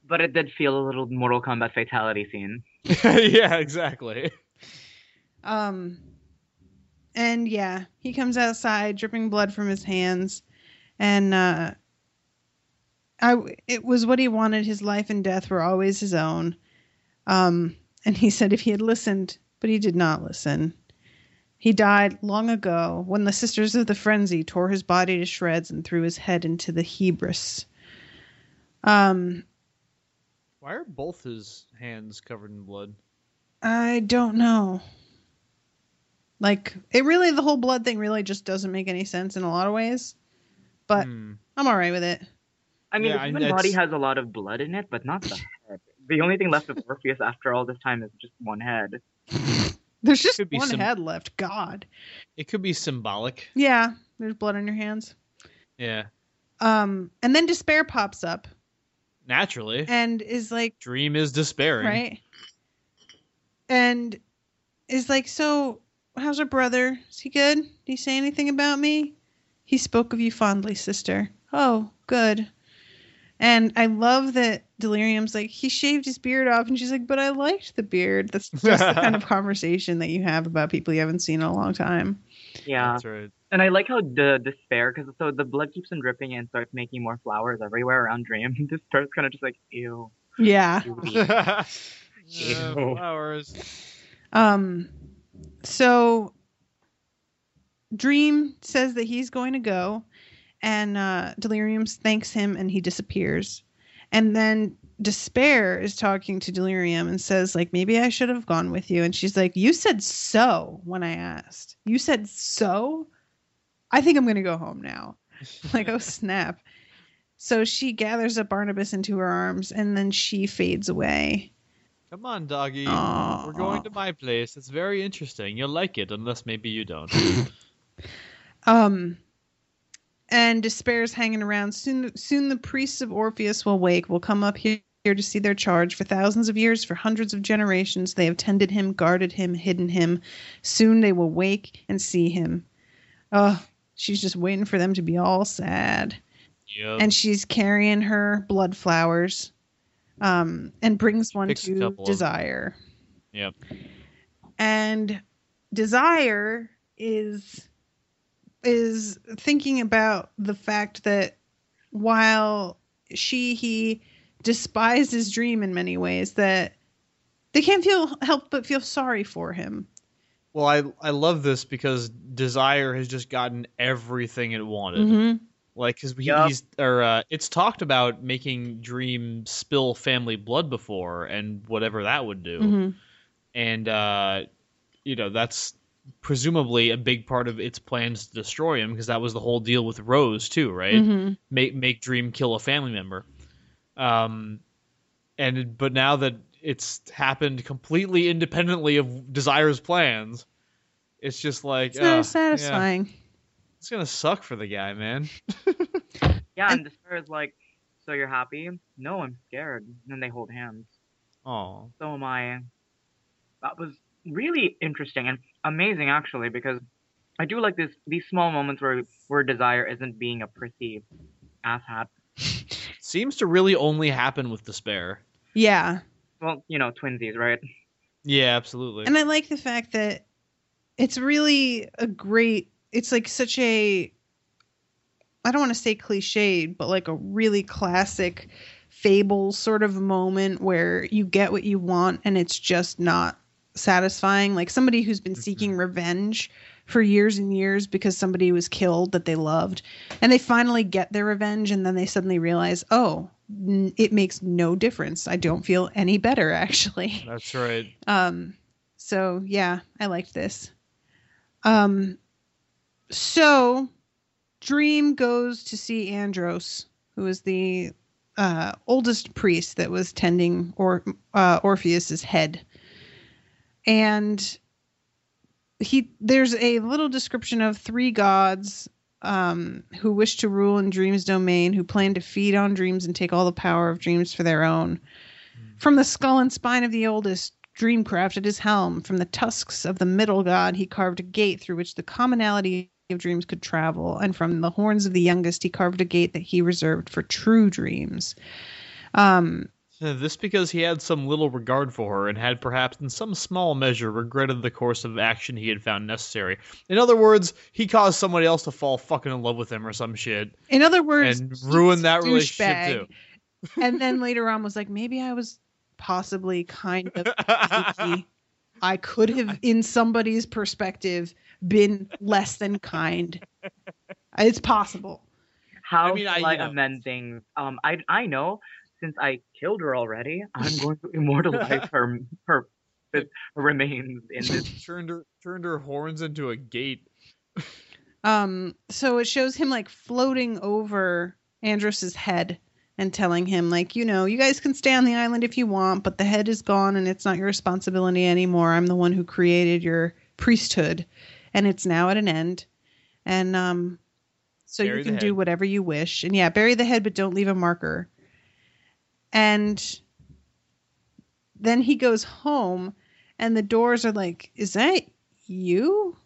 But it did feel a little Mortal Kombat fatality scene. yeah, exactly. Um, and yeah, he comes outside dripping blood from his hands, and uh, I it was what he wanted. His life and death were always his own. Um, and he said if he had listened, but he did not listen. He died long ago when the Sisters of the Frenzy tore his body to shreds and threw his head into the Hebrus. Um, Why are both his hands covered in blood? I don't know. Like, it really, the whole blood thing really just doesn't make any sense in a lot of ways. But Hmm. I'm all right with it. I mean, Yeah, the I- body has a lot of blood in it, but not the head. The only thing left of Orpheus after all this time is just one head. There's just one some- head left. God. It could be symbolic. Yeah, there's blood on your hands. Yeah. Um, and then despair pops up Naturally. and is like, Dream is despairing. right? And is like, so how's our brother? Is he good? Did he say anything about me? He spoke of you fondly, sister. Oh, good. And I love that Delirium's like, he shaved his beard off, and she's like, but I liked the beard. That's just the kind of conversation that you have about people you haven't seen in a long time. Yeah. That's right. And I like how the despair, because so the blood keeps on dripping and starts making more flowers everywhere around Dream. Despair's kind of just like, ew. Yeah. Ew. flowers. Um, so Dream says that he's going to go, and uh, Delirium thanks him, and he disappears. And then Despair is talking to Delirium and says, like, maybe I should have gone with you. And she's like, you said so when I asked. You said so. I think I'm gonna go home now. like, oh snap. So she gathers up Barnabas into her arms, and then she fades away. Come on, doggy. Aw. We're going to my place. It's very interesting. You'll like it, unless maybe you don't. Um, and despair's hanging around. Soon, soon the priests of Orpheus will wake. Will come up here, here to see their charge. For thousands of years, for hundreds of generations, they have tended him, guarded him, hidden him. Soon they will wake and see him. Oh, she's just waiting for them to be all sad. Yep. And she's carrying her blood flowers, um, and brings one Picks to Desire. yep. and desire is is thinking about the fact that while she he despised his dream in many ways that they can't feel help but feel sorry for him Well, I I love this because Desire has just gotten everything it wanted. Mhm. Like, because he, Yup. he's or uh, it's talked about making Dream spill family blood before, and whatever that would do. Mhm. And uh, you know that's presumably a big part of its plans to destroy him because that was the whole deal with Rose too, right? Mhm. Make make Dream kill a family member. Um, and but now that it's happened completely independently of Desire's plans, it's just like it's uh, not yeah, satisfying it's gonna suck for the guy, man. Yeah, and Despair is like, so you're happy? No, I'm scared. And then they hold hands. Oh, So am I. That was really interesting and amazing, actually, because I do like this these small moments where where Desire isn't being a prissy asshat. seems to really only happen with Despair. yeah Well, you know, twinsies, right? Yeah, absolutely. and i like the fact that it's really a great it's like such a i don't want to say cliched but like a really classic fable sort of moment where you get what you want and it's just not satisfying like somebody who's been seeking revenge for years and years because somebody was killed that they loved. And they finally get their revenge and then they suddenly realize oh n- it makes no difference. I don't feel any better actually. That's right. um, so yeah, I liked this. Um, so Dream goes to see Andros, who is the uh, oldest priest that was tending or uh, Orpheus's head, and he there's a little description of three gods um, who wish to rule in Dream's domain, who plan to feed on dreams and take all the power of dreams for their own. From the skull and spine of the oldest, Dream crafted his helm. From the tusks of the middle god, he carved a gate through which the commonality of dreams could travel. And from the horns of the youngest, he carved a gate that he reserved for true dreams. Um, This because he had some little regard for her and had perhaps in some small measure regretted the course of action he had found necessary. In other words, he caused somebody else to fall fucking in love with him or some shit. in other words, and he's ruin that a relationship douchebag. too. and then later on was like, maybe I was possibly kind of sneaky. I could have, in somebody's perspective, been less than kind. It's possible. How I mean, I- shall I, you know. amend things? Um, I I know since I killed her already, I'm going to immortalize her her, her remains in this. turned her turned her horns into a gate. Um, so it shows him like floating over Andros's head and telling him like, you know, you guys can stay on the island if you want, but the head is gone and it's not your responsibility anymore. I'm the one who created your priesthood, and it's now at an end. And um, so Bury you can do whatever you wish. And yeah, bury the head, but don't leave a marker. And then he goes home, and the doors are like, "Is that you?"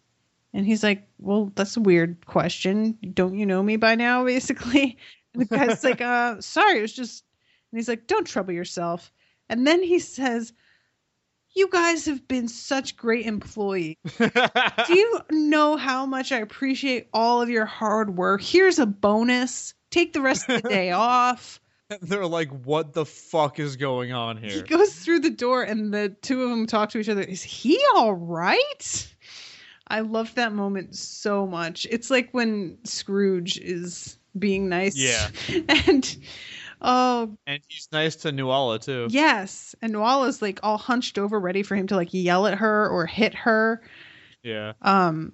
And he's like, Well, that's a weird question. Don't you know me by now, basically? And the guy's like, uh, sorry, it was just and he's like, Don't trouble yourself. And then he says, You guys have been such great employees. Do you know how much I appreciate all of your hard work? Here's a bonus. Take the rest of the day off. They're like, what the fuck is going on here? He goes through the door and the two of them talk to each other. Is he all right? I loved that moment so much. It's like when Scrooge is being nice. Yeah. And oh And he's nice to Nuala too. yes. And Nuala's like all hunched over, ready for him to like yell at her or hit her. Yeah. Um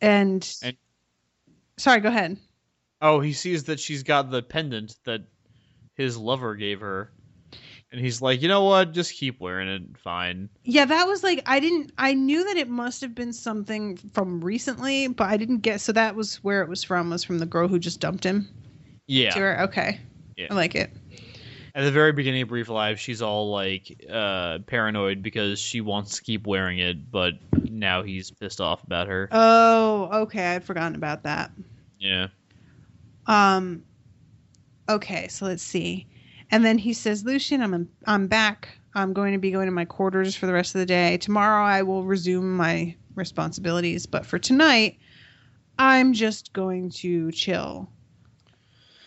and, And- sorry, go ahead. Oh, he sees that she's got the pendant that his lover gave her. And he's like, you know what? Just keep wearing it. Fine. Yeah, that was like I didn't I knew that it must have been something from recently, but I didn't get so that was where it was from was from the girl who just dumped him. Yeah. To her. Okay. Yeah. I like it. At the very beginning of Brief Life, she's all like uh, paranoid because she wants to keep wearing it, but now he's pissed off about her. Oh, okay. I'd forgotten about that. yeah. Um okay, so let's see. And then he says, "Lucien, I'm I'm back. I'm going to be going to my quarters for the rest of the day. Tomorrow I will resume my responsibilities, but for tonight I'm just going to chill."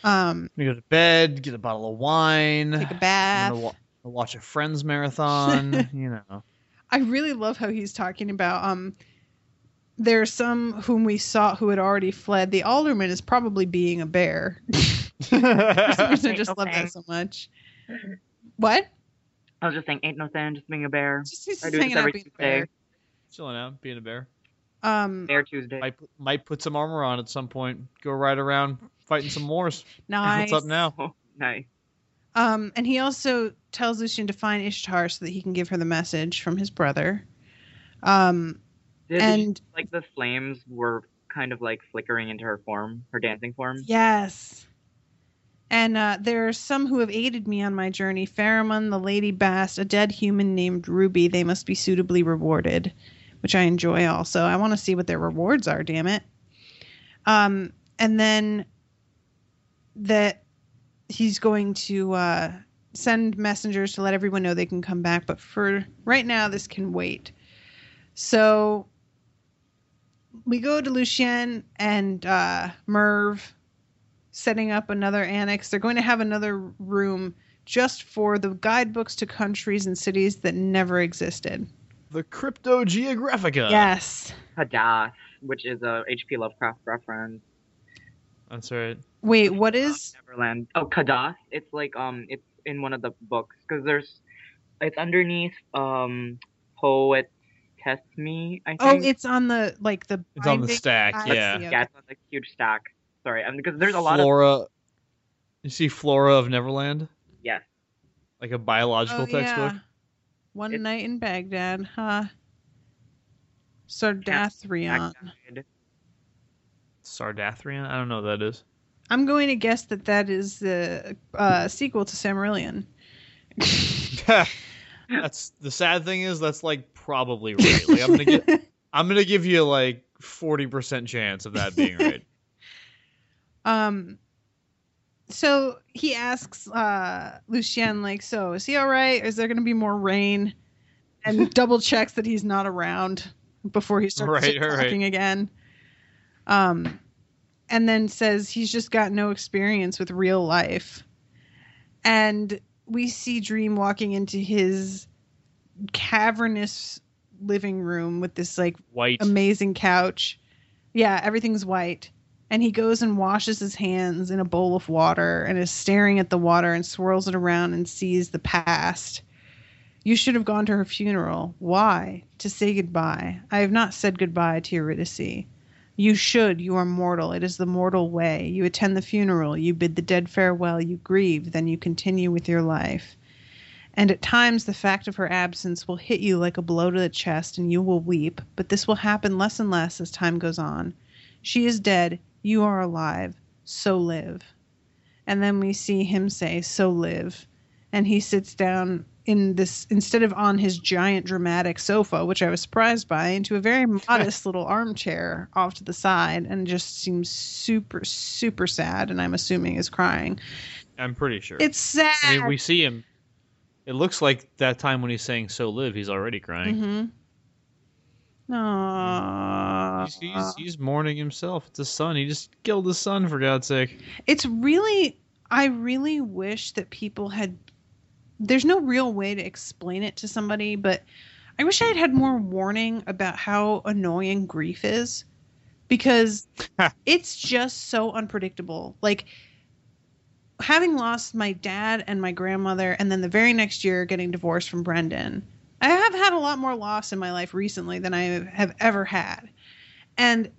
Um go to bed, get a bottle of wine, Take a bath. Wa- watch a Friends marathon. you know. I really love how he's talking about um there are some whom we saw who had already fled. The alderman is probably being a bear. For some reason, I just love that so much. What? I was just saying, ain't no sin, just being a bear. Just, he's I just do this hanging out every being a Tuesday. bear. Chilling out, being a bear. Um, Bear Tuesday. Might put- might put some armor on at some point. Go right around fighting some Moors. Nice. What's up now? nice. Um, and he also tells Lucien to find Ishtar so that he can give her the message from his brother. Um, And like the flames were kind of like flickering into her form, her dancing form. yes. And uh, there are some who have aided me on my journey Pharamond, the Lady Bast, a dead human named Ruby. They must be suitably rewarded, which I enjoy also. I want to see what their rewards are, damn it. Um, and then that he's going to uh, send messengers to let everyone know they can come back. But for right now, this can wait. So we go to Lucien and uh, Merv setting up another annex. They're going to have another room just for the guidebooks to countries and cities that never existed. The Crypto Geographica. Yes. Hadass, which is a H.P. Lovecraft reference. That's right. Wait, what is? Neverland. Oh, Kadath. It's like um, it's in one of the books because there's, it's underneath um, poet test me. I think. Oh, it's on the like the. It's on the stack, I yeah. see, okay. yeah, it's on the huge stack. Sorry, um, because there's a lot of Flora. You see Flora of Neverland? yes. Like a biological Oh, textbook? yeah. One night in Baghdad, huh? Sardathrion. Sardathrion? I don't know what that is. I'm going to guess that that is the uh, sequel to Silmarillion. that's the sad thing is that's like probably right. Like I'm gonna get I'm gonna give you like forty percent chance of that being right. Um, so he asks uh, Lucien, like, so is he all right? Is there going to be more rain? And double checks that he's not around before he starts Right, right, right. talking again. Um, and then says he's just got no experience with real life. And we see Dream walking into his cavernous living room with this like White. amazing couch. Yeah, everything's white. And he goes and washes his hands in a bowl of water and is staring at the water and swirls it around and sees the past. You should have gone to her funeral. Why? To say goodbye. I have not said goodbye to Eurydice. You should. You are mortal. It is the mortal way. You attend the funeral. You bid the dead farewell. You grieve. Then you continue with your life. And at times the fact of her absence will hit you like a blow to the chest and you will weep, but this will happen less and less as time goes on. She is dead. You are alive. So live. And then we see him say, So live. And he sits down in this, instead of on his giant dramatic sofa, which I was surprised by, into a very modest little armchair off to the side and just seems super, super sad. And I'm assuming is crying. I'm pretty sure. It's sad. I mean, we see him. It looks like that time when he's saying "So live," he's already crying. Mm-hmm. Aww. He's, he's, he's mourning himself. It's his son. He just killed his son for God's sake. It's really, I really wish that people had. There's no real way to explain it to somebody, but I wish I had had more warning about how annoying grief is because it's just so unpredictable. Like, having lost my dad and my grandmother, and then the very next year getting divorced from Brendan, I have had a lot more loss in my life recently than I have ever had. And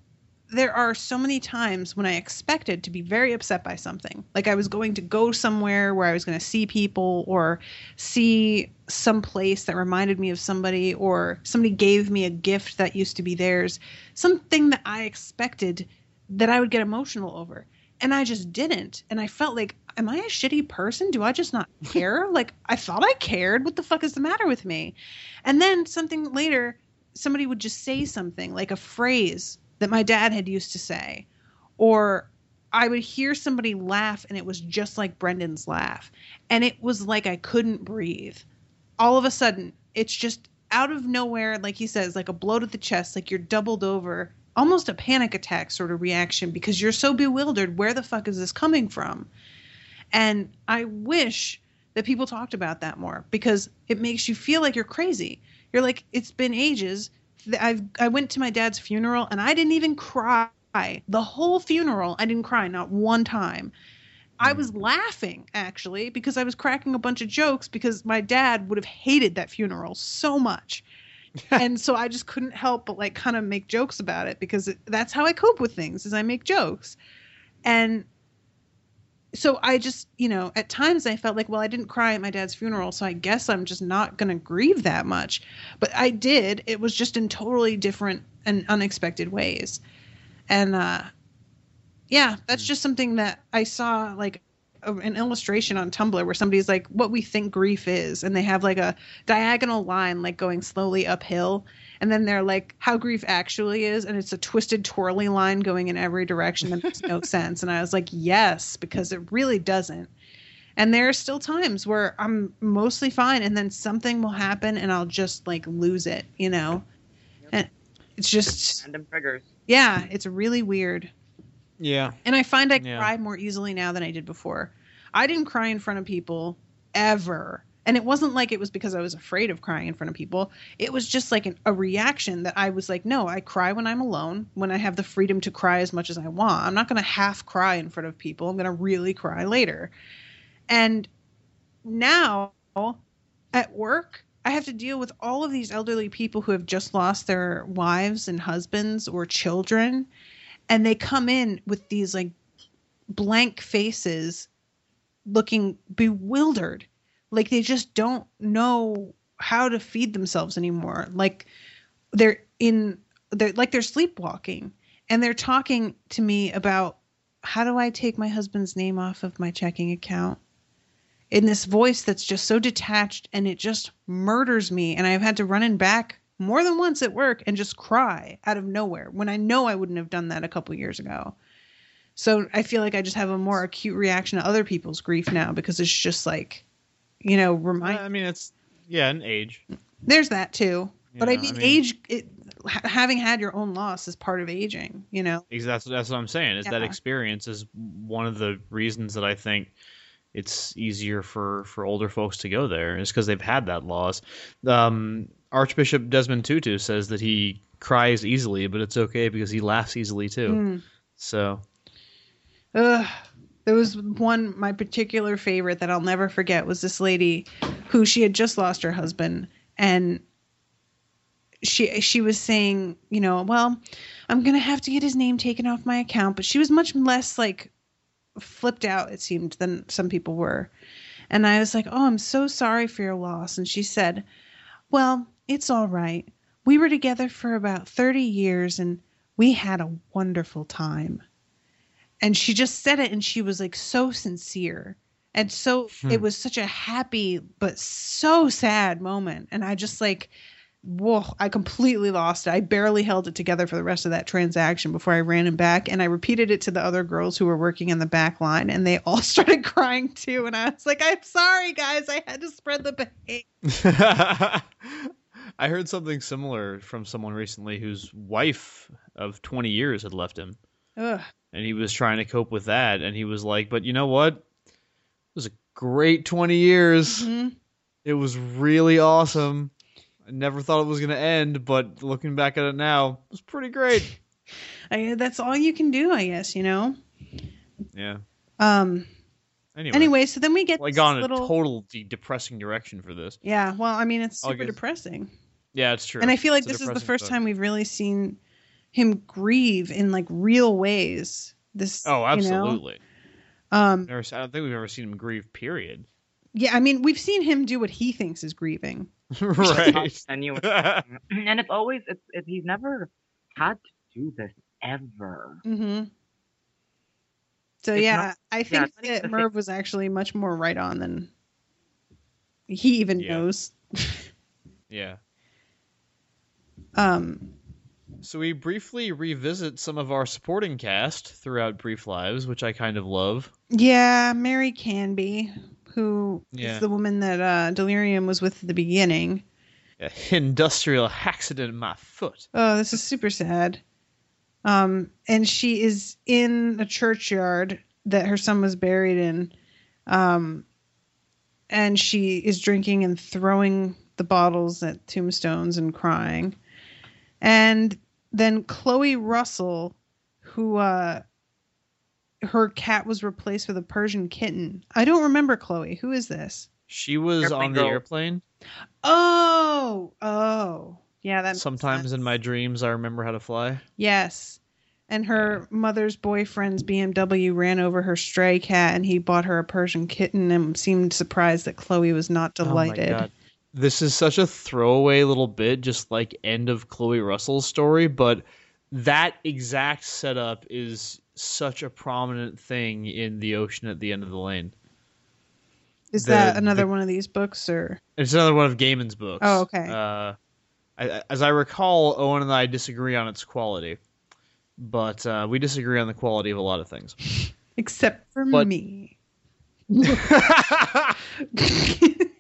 there are so many times when I expected to be very upset by something. Like I was going to go somewhere where I was going to see people or see some place that reminded me of somebody or somebody gave me a gift that used to be theirs. Something that I expected that I would get emotional over. And I just didn't. And I felt like, am I a shitty person? Do I just not care? like, I thought I cared. What the fuck is the matter with me? And then something later, somebody would just say something like a phrase that my dad had used to say. Or I would hear somebody laugh and it was just like Brendan's laugh. And it was like I couldn't breathe. All of a sudden, it's just out of nowhere, like he says, like a blow to the chest, like you're doubled over almost a panic attack sort of reaction because you're so bewildered. Where the fuck is this coming from? And I wish that people talked about that more because it makes you feel like you're crazy. You're like, it's been ages. I've I went to my dad's funeral and I didn't even cry. The whole funeral, I didn't cry, not one time. I was mm. laughing actually because I was cracking a bunch of jokes because my dad would have hated that funeral so much and so I just couldn't help but like kind of make jokes about it because it, that's how I cope with things is I make jokes. And so I just, you know, at times I felt like, well, I didn't cry at my dad's funeral, so I guess I'm just not going to grieve that much. But I did. It was just in totally different and unexpected ways. And uh yeah, that's just something that I saw like a- an illustration on Tumblr where somebody's like what we think grief is and they have like a diagonal line like going slowly uphill and then they're like how grief actually is and it's a twisted twirly line going in every direction that makes no sense and I was like yes because it really doesn't. And there are still times where I'm mostly fine and then something will happen and I'll just like lose it you know? And it's just Random triggers. yeah it's really weird Yeah. and I find I Yeah. cry more easily now than I did before. I didn't cry in front of people ever. And it wasn't like it was because I was afraid of crying in front of people. It was just like an, a reaction that I was like, no, I cry when I'm alone, when I have the freedom to cry as much as I want. I'm not going to half cry in front of people. I'm going to really cry later. And now at work, I have to deal with all of these elderly people who have just lost their wives and husbands or children and they come in with these like blank faces looking bewildered. Like they just don't know how to feed themselves anymore. Like they're in they're like they're sleepwalking. And they're talking to me about how do i take my husband's name off of my checking account? In this voice that's just so detached and it just murders me and i've had to run in back more than once at work and just cry out of nowhere when i know i wouldn't have done that a couple years ago so i feel like i just have a more acute reaction to other people's grief now because it's just like you know remind I mean, it's yeah, an age. there's that too but i Yeah, I mean, mean- age it, having had your own loss is part of aging you know That's that's what I'm saying. Is that experience is one of the reasons that I think it's easier for for older folks to go there is because they've had that loss. Um, Archbishop Desmond Tutu says that he cries easily, but it's okay because he laughs easily too. Mm. So Ugh. There was one, my particular favorite that I'll never forget was this lady who she had just lost her husband and she she was saying, you know, well, I'm gonna have to get his name taken off my account, but she was much less like flipped out, it seemed, than some people were. And I was like, Oh, I'm so sorry for your loss. And she said, Well, it's all right. We were together for about 30 years and we had a wonderful time. And she just said it and she was like so sincere. And so Hmm. it was such a happy but so sad moment. And i just like whoa i completely lost it. I barely held it together for the rest of that transaction before i ran him back and i repeated it to the other girls who were working in the back line and they all started crying too. And i was like i'm sorry guys. I had to spread the pain I heard something similar from someone recently whose wife of 20 years had left him. Ugh. and he was trying to cope with that. And he was like but you know what? It was a great 20 years. Mhm. it was really awesome. I never thought it was going to end but looking back at it now it was pretty great. I, that's all you can do i guess you know? Yeah. Um anyway, anyway so then we get like this gone in little a total de- depressing direction for this. Yeah well i mean it's super guess- depressing yeah it's true And I feel like It's this is the first book. time we've really seen him grieve in like real ways. This oh you know? absolutely Um Never, i don't think we've ever seen him grieve period yeah, I mean we've seen him do what he thinks is grieving. right Tenuous. and it's always it's, it's he's never had to do this ever. Mm-hmm. So It's yeah, not- I think it's not even that Merv was actually much more right on than he even Yeah. knows. yeah Um So we briefly revisit some of our supporting cast throughout Brief Lives, which I kind of love. yeah, Mary Canby, who is Yeah. the woman that uh Delirium was with at the beginning. Yeah, industrial accident in my foot. Oh, this is super sad. Um, and she is in a churchyard that her son was buried in. Um, and she is drinking and throwing the bottles at tombstones and crying. And then Chloe Russell, who uh, her cat was replaced with a Persian kitten. I don't remember Chloe. Who is this? She was Airplane on the girl. airplane. Oh, oh, yeah. That Sometimes in my dreams, I remember how to fly. Yes. And her mother's boyfriend's BMW ran over her stray cat and he bought her a Persian kitten and seemed surprised that Chloe was not delighted. Oh my god. This is such a throwaway little bit, just like end of Chloe Russell's story, but that exact setup is such a prominent thing in the ocean at the end of the lane. Is The- that another the- one of these books or It's another one of Gaiman's books. Oh, okay. Uh, I, as I recall, Owen and I disagree on its quality, but uh, we disagree on the quality of a lot of things. except for But- me?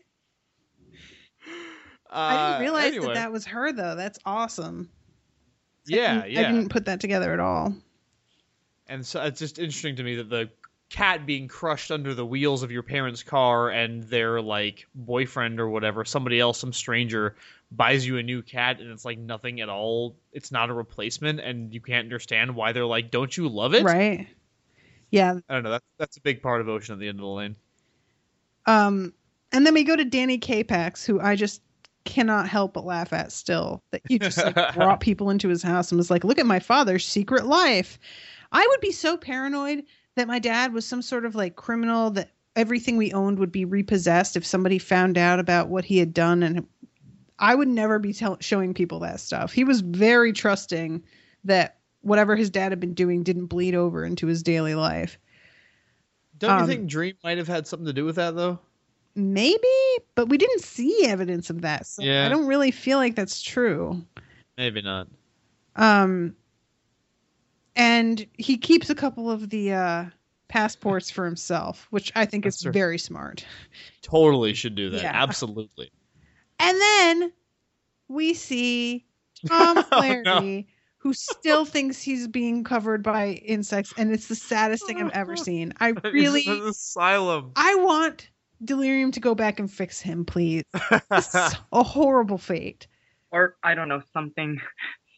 I Uh, didn't realize anyway. that that was her though. That's awesome. Yeah, I yeah. didn't put that together at all. And so it's just interesting to me that the cat being crushed under the wheels of your parents' car and their like boyfriend or whatever, somebody else, some stranger, buys you a new cat and it's like nothing at all. It's not a replacement, and you can't understand why they're like, "Don't you love it?" Right. Yeah. I don't know. That's that's a big part of Ocean at the end of the lane. Um and then we go to Danny Capax, who I just cannot help but laugh at still. That you just like brought people into his house and was like, look at my father's secret life. I would be so paranoid that my dad was some sort of like criminal that everything we owned would be repossessed if somebody found out about what he had done and I would never be tell- showing people that stuff. He was very trusting that whatever his dad had been doing didn't bleed over into his daily life. Don't Um, you think Dream might have had something to do with that though? Maybe, but we didn't see evidence of that. So Yeah. I don't really feel like that's true. Maybe not. Um and he keeps a couple of the uh passports for himself, which I think is That's right. very smart. Totally should do that. Yeah. Absolutely. And then we see Tom Oh, no. who still thinks he's being covered by insects, and it's the saddest thing I've ever seen. I really, He's in an asylum. I want Delirium to go back and fix him, please. A horrible fate. Or I don't know something.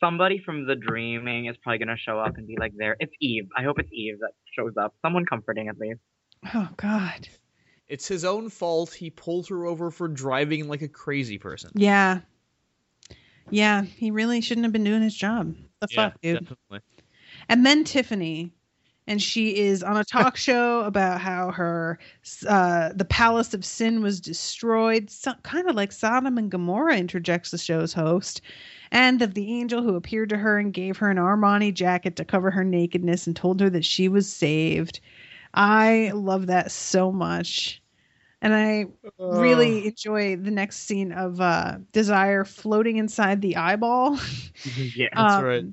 Somebody from the dreaming is probably gonna show up and be like, "There, it's Eve." I hope it's Eve that shows up. Someone comforting at least. Oh God. It's his own fault. He pulled her over for driving like a crazy person. Yeah. Yeah, he really shouldn't have been doing his job. The Yeah, fuck, dude. definitely. And then Tiffany, and she is on a talk show about how her uh, the palace of sin was destroyed, so, kind of like Sodom and Gomorrah interjects the show's host, and of the angel who appeared to her and gave her an Armani jacket to cover her nakedness and told her that she was saved. I love that so much. And I really enjoy the next scene of uh, Desire floating inside the eyeball. yeah, That's Um, right.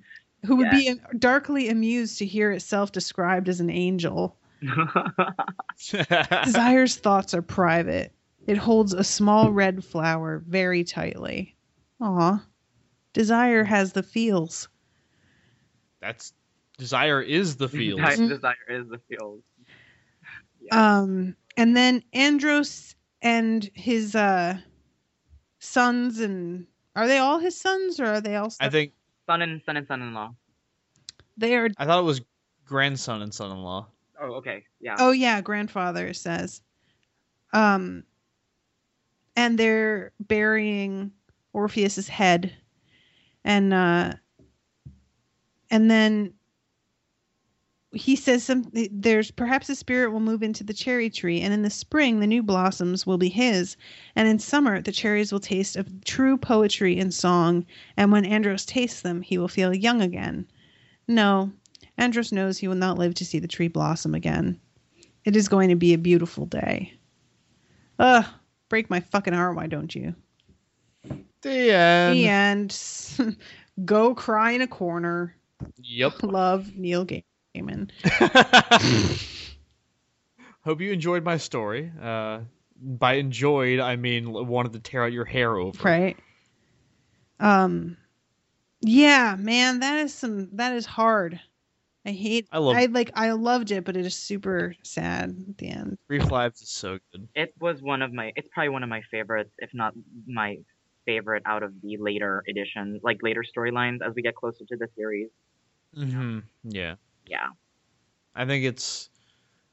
Who would be darkly amused to hear itself described as an angel. Desire's thoughts are private. It holds a small red flower very tightly. Aw. Desire has the feels. That's desire is the field. Desire, desire is the field. Um, and then Andros and his uh sons and are they all his sons or are they all? I think Son and son and son-in-law. they are. I thought it was grandson and son-in-law. Oh, okay, yeah. Oh yeah, grandfather says. Um and they're burying Orpheus's head. And uh and then he says some there's perhaps a spirit will move into the cherry tree and in the spring the new blossoms will be his. And in summer the cherries will taste of true poetry and song. And when andros tastes them he will feel young again. No andros knows he will not live to see the tree blossom again. It is going to be a beautiful day. Ugh break my fucking heart why don't you? The end. the end. Go cry in a corner. Yep. love neil gaiman Hope you enjoyed my story. Uh, by enjoyed, I mean wanted to tear out your hair over. right um yeah man that is some that is hard i hate I love- i like i loved it but it is super sad at the end Brief Lives is so good. It was one of my. It's probably one of my favorites, if not my favorite, out of the later editions, like later storylines as we get closer to the series. hmm Yeah. Yeah. I think it's.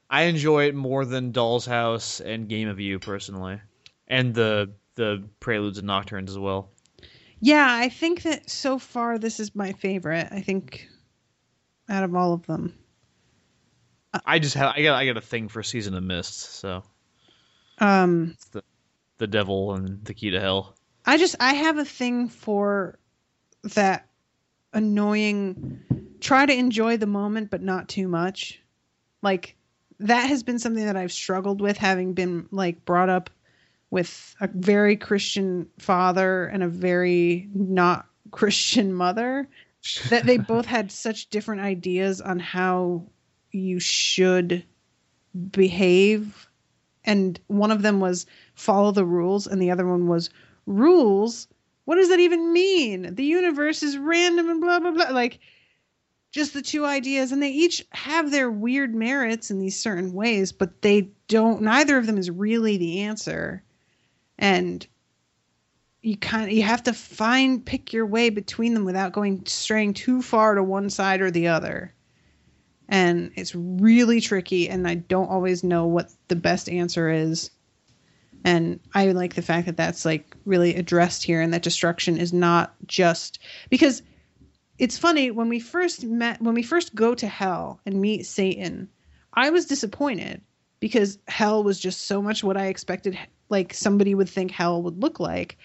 I enjoy it more than Doll's House and Game of You personally, and the the Preludes and Nocturnes as well. yeah i think that so far this is my favorite i think out of all of them I just have I got I got a thing for Season of Mist, so um it's the the devil and the key to hell. I just I have a thing for that annoying try to enjoy the moment but not too much. Like that has been something that I've struggled with having been like brought up with a very Christian father and a very not Christian mother that they both had such different ideas on how you should behave. And one of them was follow the rules and the other one was rules? What does that even mean? The universe is random and blah blah blah. Like just the two ideas and they each have their weird merits in these certain ways but they don't neither of them is really the answer. And you kind of you have to find pick your way between them without going straying too far to one side or the other. And it's really tricky and i don't always know what the best answer is. And i like the fact that that's like really addressed here and that destruction is not just because it's funny when we first met when we first go to hell and meet satan i was disappointed because hell was just so much what i expected like somebody would think hell would look like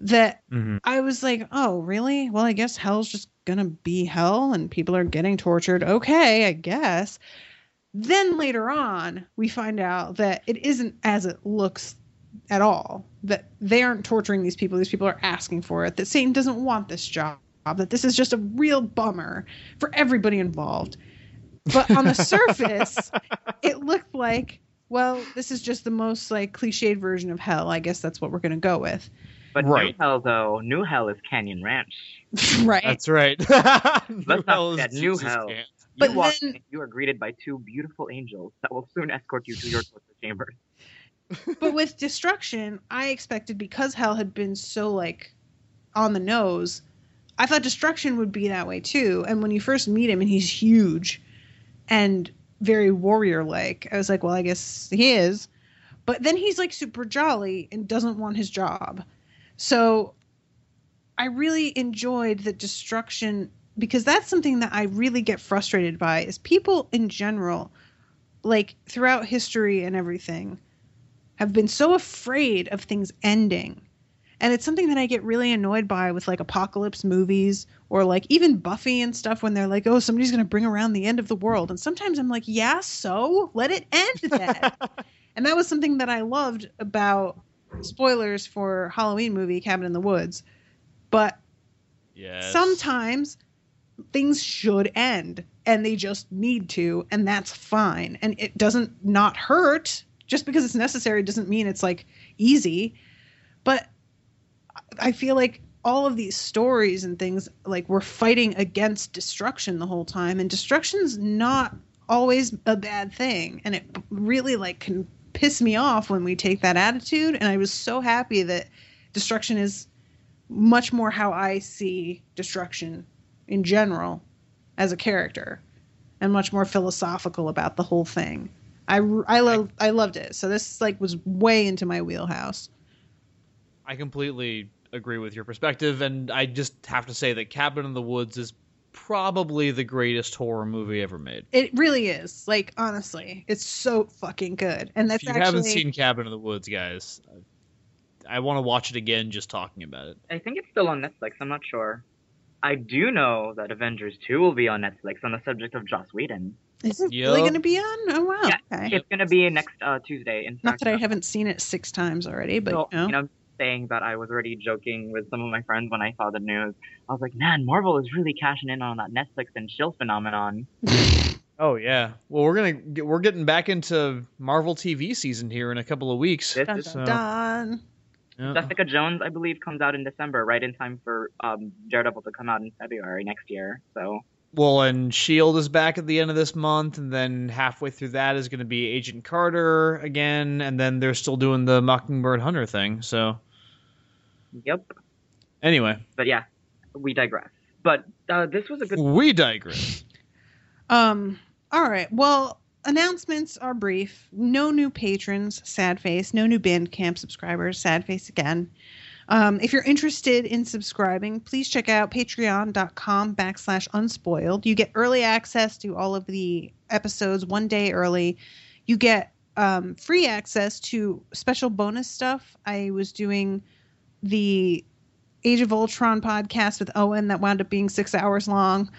that mm-hmm. I was like, oh, really? Well, I guess hell's just gonna be hell and people are getting tortured. Okay, I guess. Then later on, we find out that it isn't as it looks at all. That they aren't torturing these people. These people are asking for it. That Satan doesn't want this job. That this is just a real bummer for everybody involved. But on the surface, it looked like, well, this is just the most like cliched version of hell. I guess that's what we're gonna go with. But Right. New Hell, though, New Hell is Canyon Ranch. right. That's right. Let's New not Hell forget is New Jesus Hell. Camp. You But walk then- in, you are greeted by two beautiful angels that will soon escort you to your torture chamber. but with destruction, I expected because Hell had been so like on the nose, I thought destruction would be that way too. And when you first meet him and he's huge and very warrior like, I was like, well, I guess he is. But then he's like super jolly and doesn't want his job. So I really enjoyed that destruction because that's something that I really get frustrated by is people in general like throughout history and everything have been so afraid of things ending. And it's something that I get really annoyed by with like apocalypse movies or like even Buffy and stuff when they're like, oh, somebody's going to bring around the end of the world. And sometimes I'm like, yeah, so let it end then. and that was something that I loved about spoilers for Halloween movie Cabin in the Woods. But Yes. sometimes things should end and they just need to and that's fine and it doesn't not hurt just because it's necessary doesn't mean it's like easy but i feel like all of these stories and things like we're fighting against destruction the whole time and destruction's not always a bad thing. And it really like can piss me off when we take that attitude. And i was so happy that destruction is much more how i see destruction in general as a character and much more philosophical about the whole thing. I i love i loved it. So this like was way into my wheelhouse. I completely agree with your perspective, and I just have to say that Cabin in the Woods is probably the greatest horror movie ever made. it really is like honestly it's so fucking good and that's if you actually haven't seen Cabin in the Woods, guys, I want to watch it again just talking about it. I think it's still on Netflix. I'm not sure. I do know that Avengers 2 will be on Netflix on the subject of Joss Whedon. is it Yup. really going to be on oh wow Yeah, okay It's going to be next uh, Tuesday. In not that i haven't seen it six times already but So, you know, you know, saying that I was already joking with some of my friends when I saw the news. I was like, man, Marvel is really cashing in on that Netflix and chill phenomenon. Oh yeah. Well, we're gonna get, we're getting back into Marvel TV season here in a couple of weeks. This dun, is- So, dun. yeah. Jessica Jones, I believe, comes out in December, right in time for um, Daredevil to come out in February next year. So Well, and Shield is back at the end of this month, and then halfway through that is going to be Agent Carter again, and then they're still doing the Mockingbird Hunter thing. So Yep. anyway, But yeah, we digress. But uh, this was a good. we digress. Um. All right. Well, announcements are brief. No new patrons. Sad face. No new Bandcamp subscribers. Sad face again. Um, if you're interested in subscribing, please check out patreon.com backslash unspoiled. You get early access to all of the episodes one day early. You get um, free access to special bonus stuff. I was doing the Age of Ultron podcast with Owen that wound up being six hours long.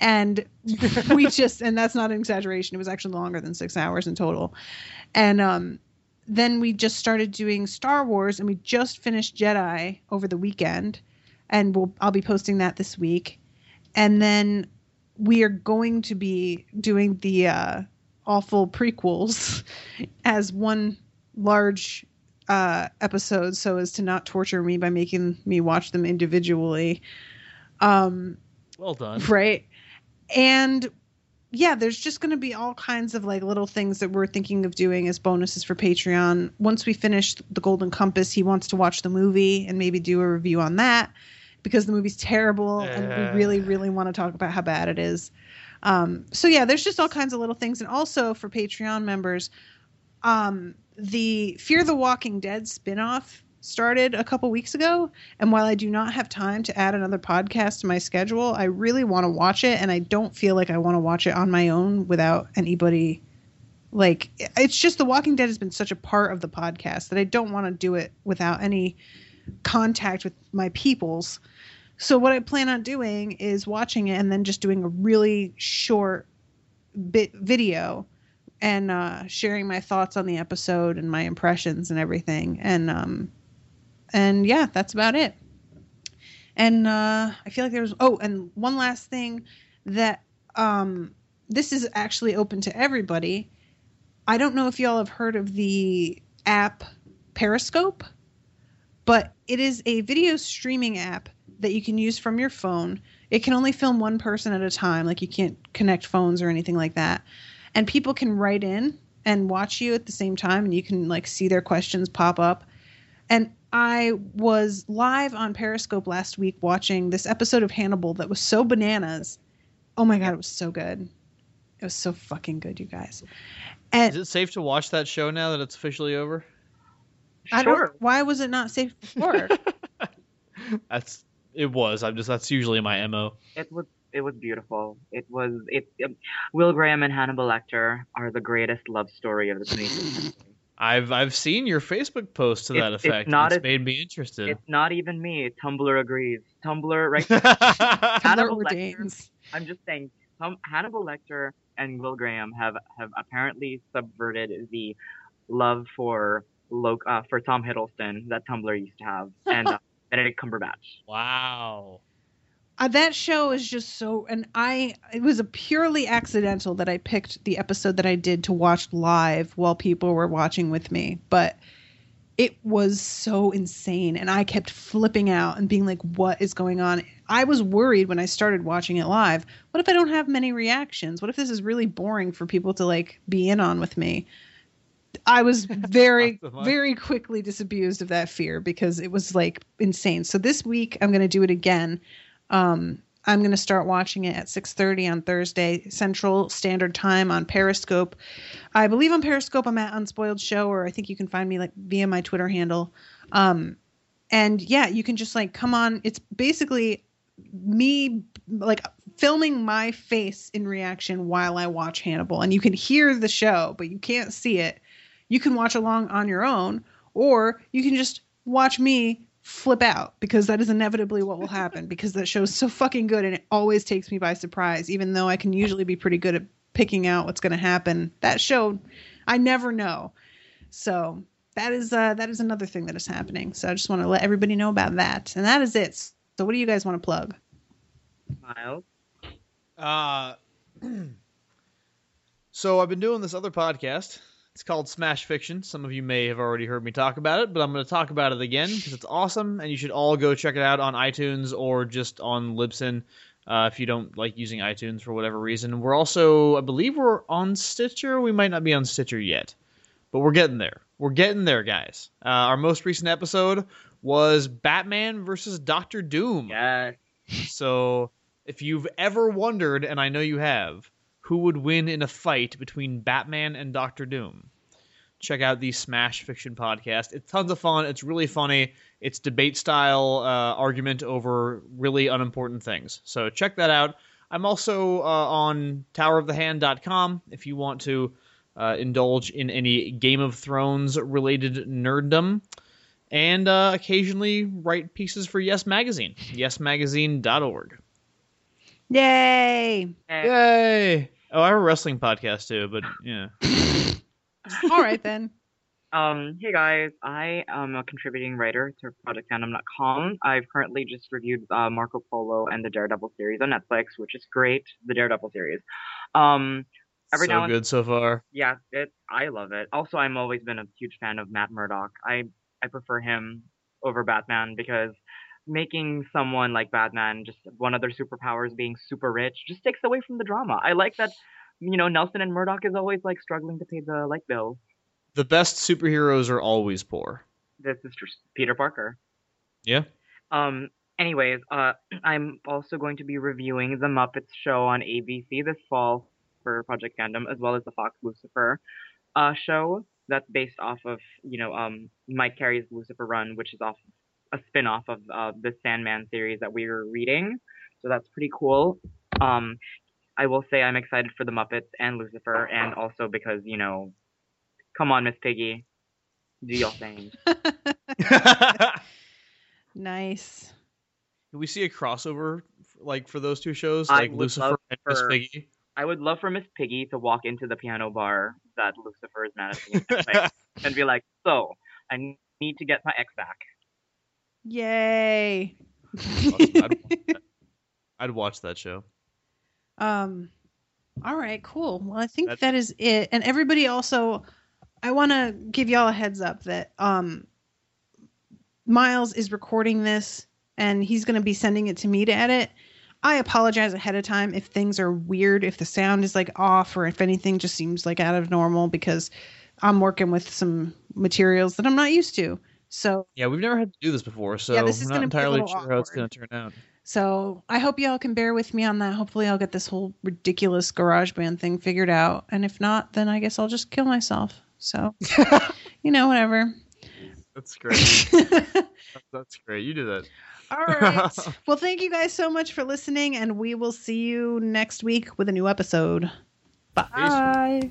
And we just, and that's not an exaggeration, it was actually longer than six hours in total. And um, then we just started doing Star Wars, and we just finished Jedi over the weekend. And we'll, I'll be posting that this week. And then we are going to be doing the uh, awful prequels as one large uh, episode so as to not torture me by making me watch them individually. Um, Well done. right. And yeah, there's just going to be all kinds of like little things that we're thinking of doing as bonuses for Patreon. Once we finish The Golden Compass, he wants to watch the movie and maybe do a review on that because the movie's terrible and Uh. we really, really want to talk about how bad it is. Um, so yeah, there's just all kinds of little things. And also for Patreon members, um, the Fear the Walking Dead spinoff started a couple weeks ago. And while I do not have time to add another podcast to my schedule, I really want to watch it. And I don't feel like I want to watch it on my own without anybody. Like, it's just The Walking Dead has been such a part of the podcast that I don't want to do it without any contact with my peoples. So, what I plan on doing is watching it and then just doing a really short bit video and uh, sharing my thoughts on the episode and my impressions and everything. And um, and yeah, that's about it. And uh, I feel like there's oh, and one last thing that um, this is actually open to everybody. I don't know if y'all have heard of the app Periscope. but it is a video streaming app that you can use from your phone. It can only film one person at a time, like you can't connect phones or anything like that. And people can write in and watch you at the same time, and you can like see their questions pop up. And I was live on Periscope last week watching this episode of Hannibal that was so bananas. Oh my god, it was so good. It was so fucking good, you guys. And Is it safe to watch that show now that it's officially over? I don't. Why was it not safe before? That's it was. I'm just that's usually my mo. It was it was beautiful. It was it. um, Will Graham and Hannibal Lecter are the greatest love story of the 20th century. I've I've seen your Facebook post to that It's- it's effect. not it's a- made me interested. It's not even me. Tumblr agrees. Tumblr right. Hannibal Lecter. ordains. I'm just saying. Hum, Hannibal Lecter and Will Graham have have apparently subverted the love for Lo- uh, for Tom Hiddleston that Tumblr used to have, and uh, Benedict Cumberbatch. Wow. Uh, that show is just so and i it was a purely accidental that i picked the episode that i did to watch live while people were watching with me but it was so insane and i kept flipping out and being like what is going on i was worried when i started watching it live what if i don't have many reactions what if this is really boring for people to like be in on with me I was very, very quickly disabused of that fear because it was like insane. So this week I'm going to do it again. Um, I'm going to start watching it at 6:30 on Thursday Central Standard Time on Periscope. I believe on Periscope I'm at Unspoiled Show, or I think you can find me like via my Twitter handle. Um, and yeah, you can just like come on. It's basically me like filming my face in reaction while I watch Hannibal, and you can hear the show, but you can't see it. You can watch along on your own, or you can just watch me flip out because that is inevitably what will happen because that show is so fucking good and it always takes me by surprise even though I can usually be pretty good at picking out what's going to happen. That show I never know. So that is uh that is another thing that is happening. So I just want to let everybody know about that. And that is it. So what do you guys want to plug? Miles. Uh, so I've been doing this other podcast. It's called Smash Fiction. Some of you may have already heard me talk about it, but I'm going to talk about it again because it's awesome, and you should all go check it out on iTunes or just on Libsyn uh, if you don't like using iTunes for whatever reason. We're also, I believe, we're on Stitcher. We might not be on Stitcher yet, but we're getting there. We're getting there, guys. Uh, our most recent episode was Batman versus Doctor Doom. Yes. So if you've ever wondered, and I know you have, who would win in a fight between Batman and Doctor Doom, check out the Smash Fiction podcast. It's tons of fun. It's really funny. It's debate style uh, argument over really unimportant things. So check that out. I'm also uh, on towerofthehand.com if you want to uh, indulge in any Game of Thrones related nerddom. And uh, occasionally write pieces for Yes Magazine, yesmagazine.org. yay Yay! Oh, I have a wrestling podcast too, but yeah. all right then Um, hey guys, I am a contributing writer to ProjectFandom.com. I've currently just reviewed uh, Marco Polo and the Daredevil series on Netflix, which is great. The Daredevil series. Um, every so now and good so far. yeah, it I love it. Also, I'm always been a huge fan of Matt Murdock. I I prefer him over Batman because making someone like Batman just one of their superpowers being super rich just takes away from the drama. I like that. You know, Nelson and Murdock is always like struggling to pay the light bill. The best superheroes are always poor. This is just Peter Parker. Yeah. Um. Anyways, uh, I'm also going to be reviewing the Muppets show on ABC this fall for Project Fandom, as well as the Fox Lucifer uh, show that's based off of you know um Mike Carey's Lucifer Run, which is off a spin-off of uh, the Sandman series that we were reading. So that's pretty cool. Um, I will say I'm excited for the Muppets and Lucifer, and also because you know, come on, Miss Piggy, do your thing. nice Can we see a crossover like for those two shows, I like Lucifer love and Miss Piggy? I would love for Miss Piggy to walk into the piano bar that Lucifer is managing and be like, "So, I need to get my ex back." Yay I'd, I'd watch that show. Um, all right, cool. Well, I think that is it. And everybody also, I want to give y'all a heads up that um, Miles is recording this and he's going to be sending it to me to edit. I apologize ahead of time if things are weird, if the sound is like off, or if anything just seems like out of normal because I'm working with some materials that I'm not used to. So Yeah, we've never had to do this before, so Yeah, this is not gonna be a entirely little sure how it's going to turn out. So I hope y'all can bear with me on that. Hopefully, I'll get this whole ridiculous garage band thing figured out. And if not, then I guess I'll just kill myself. So, you know, whatever. That's great. That's- That's great. You do that. All right. well, thank you guys so much for listening, and we will see you next week with a new episode. Bye.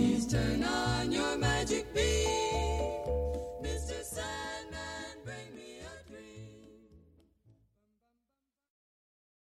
Please turn on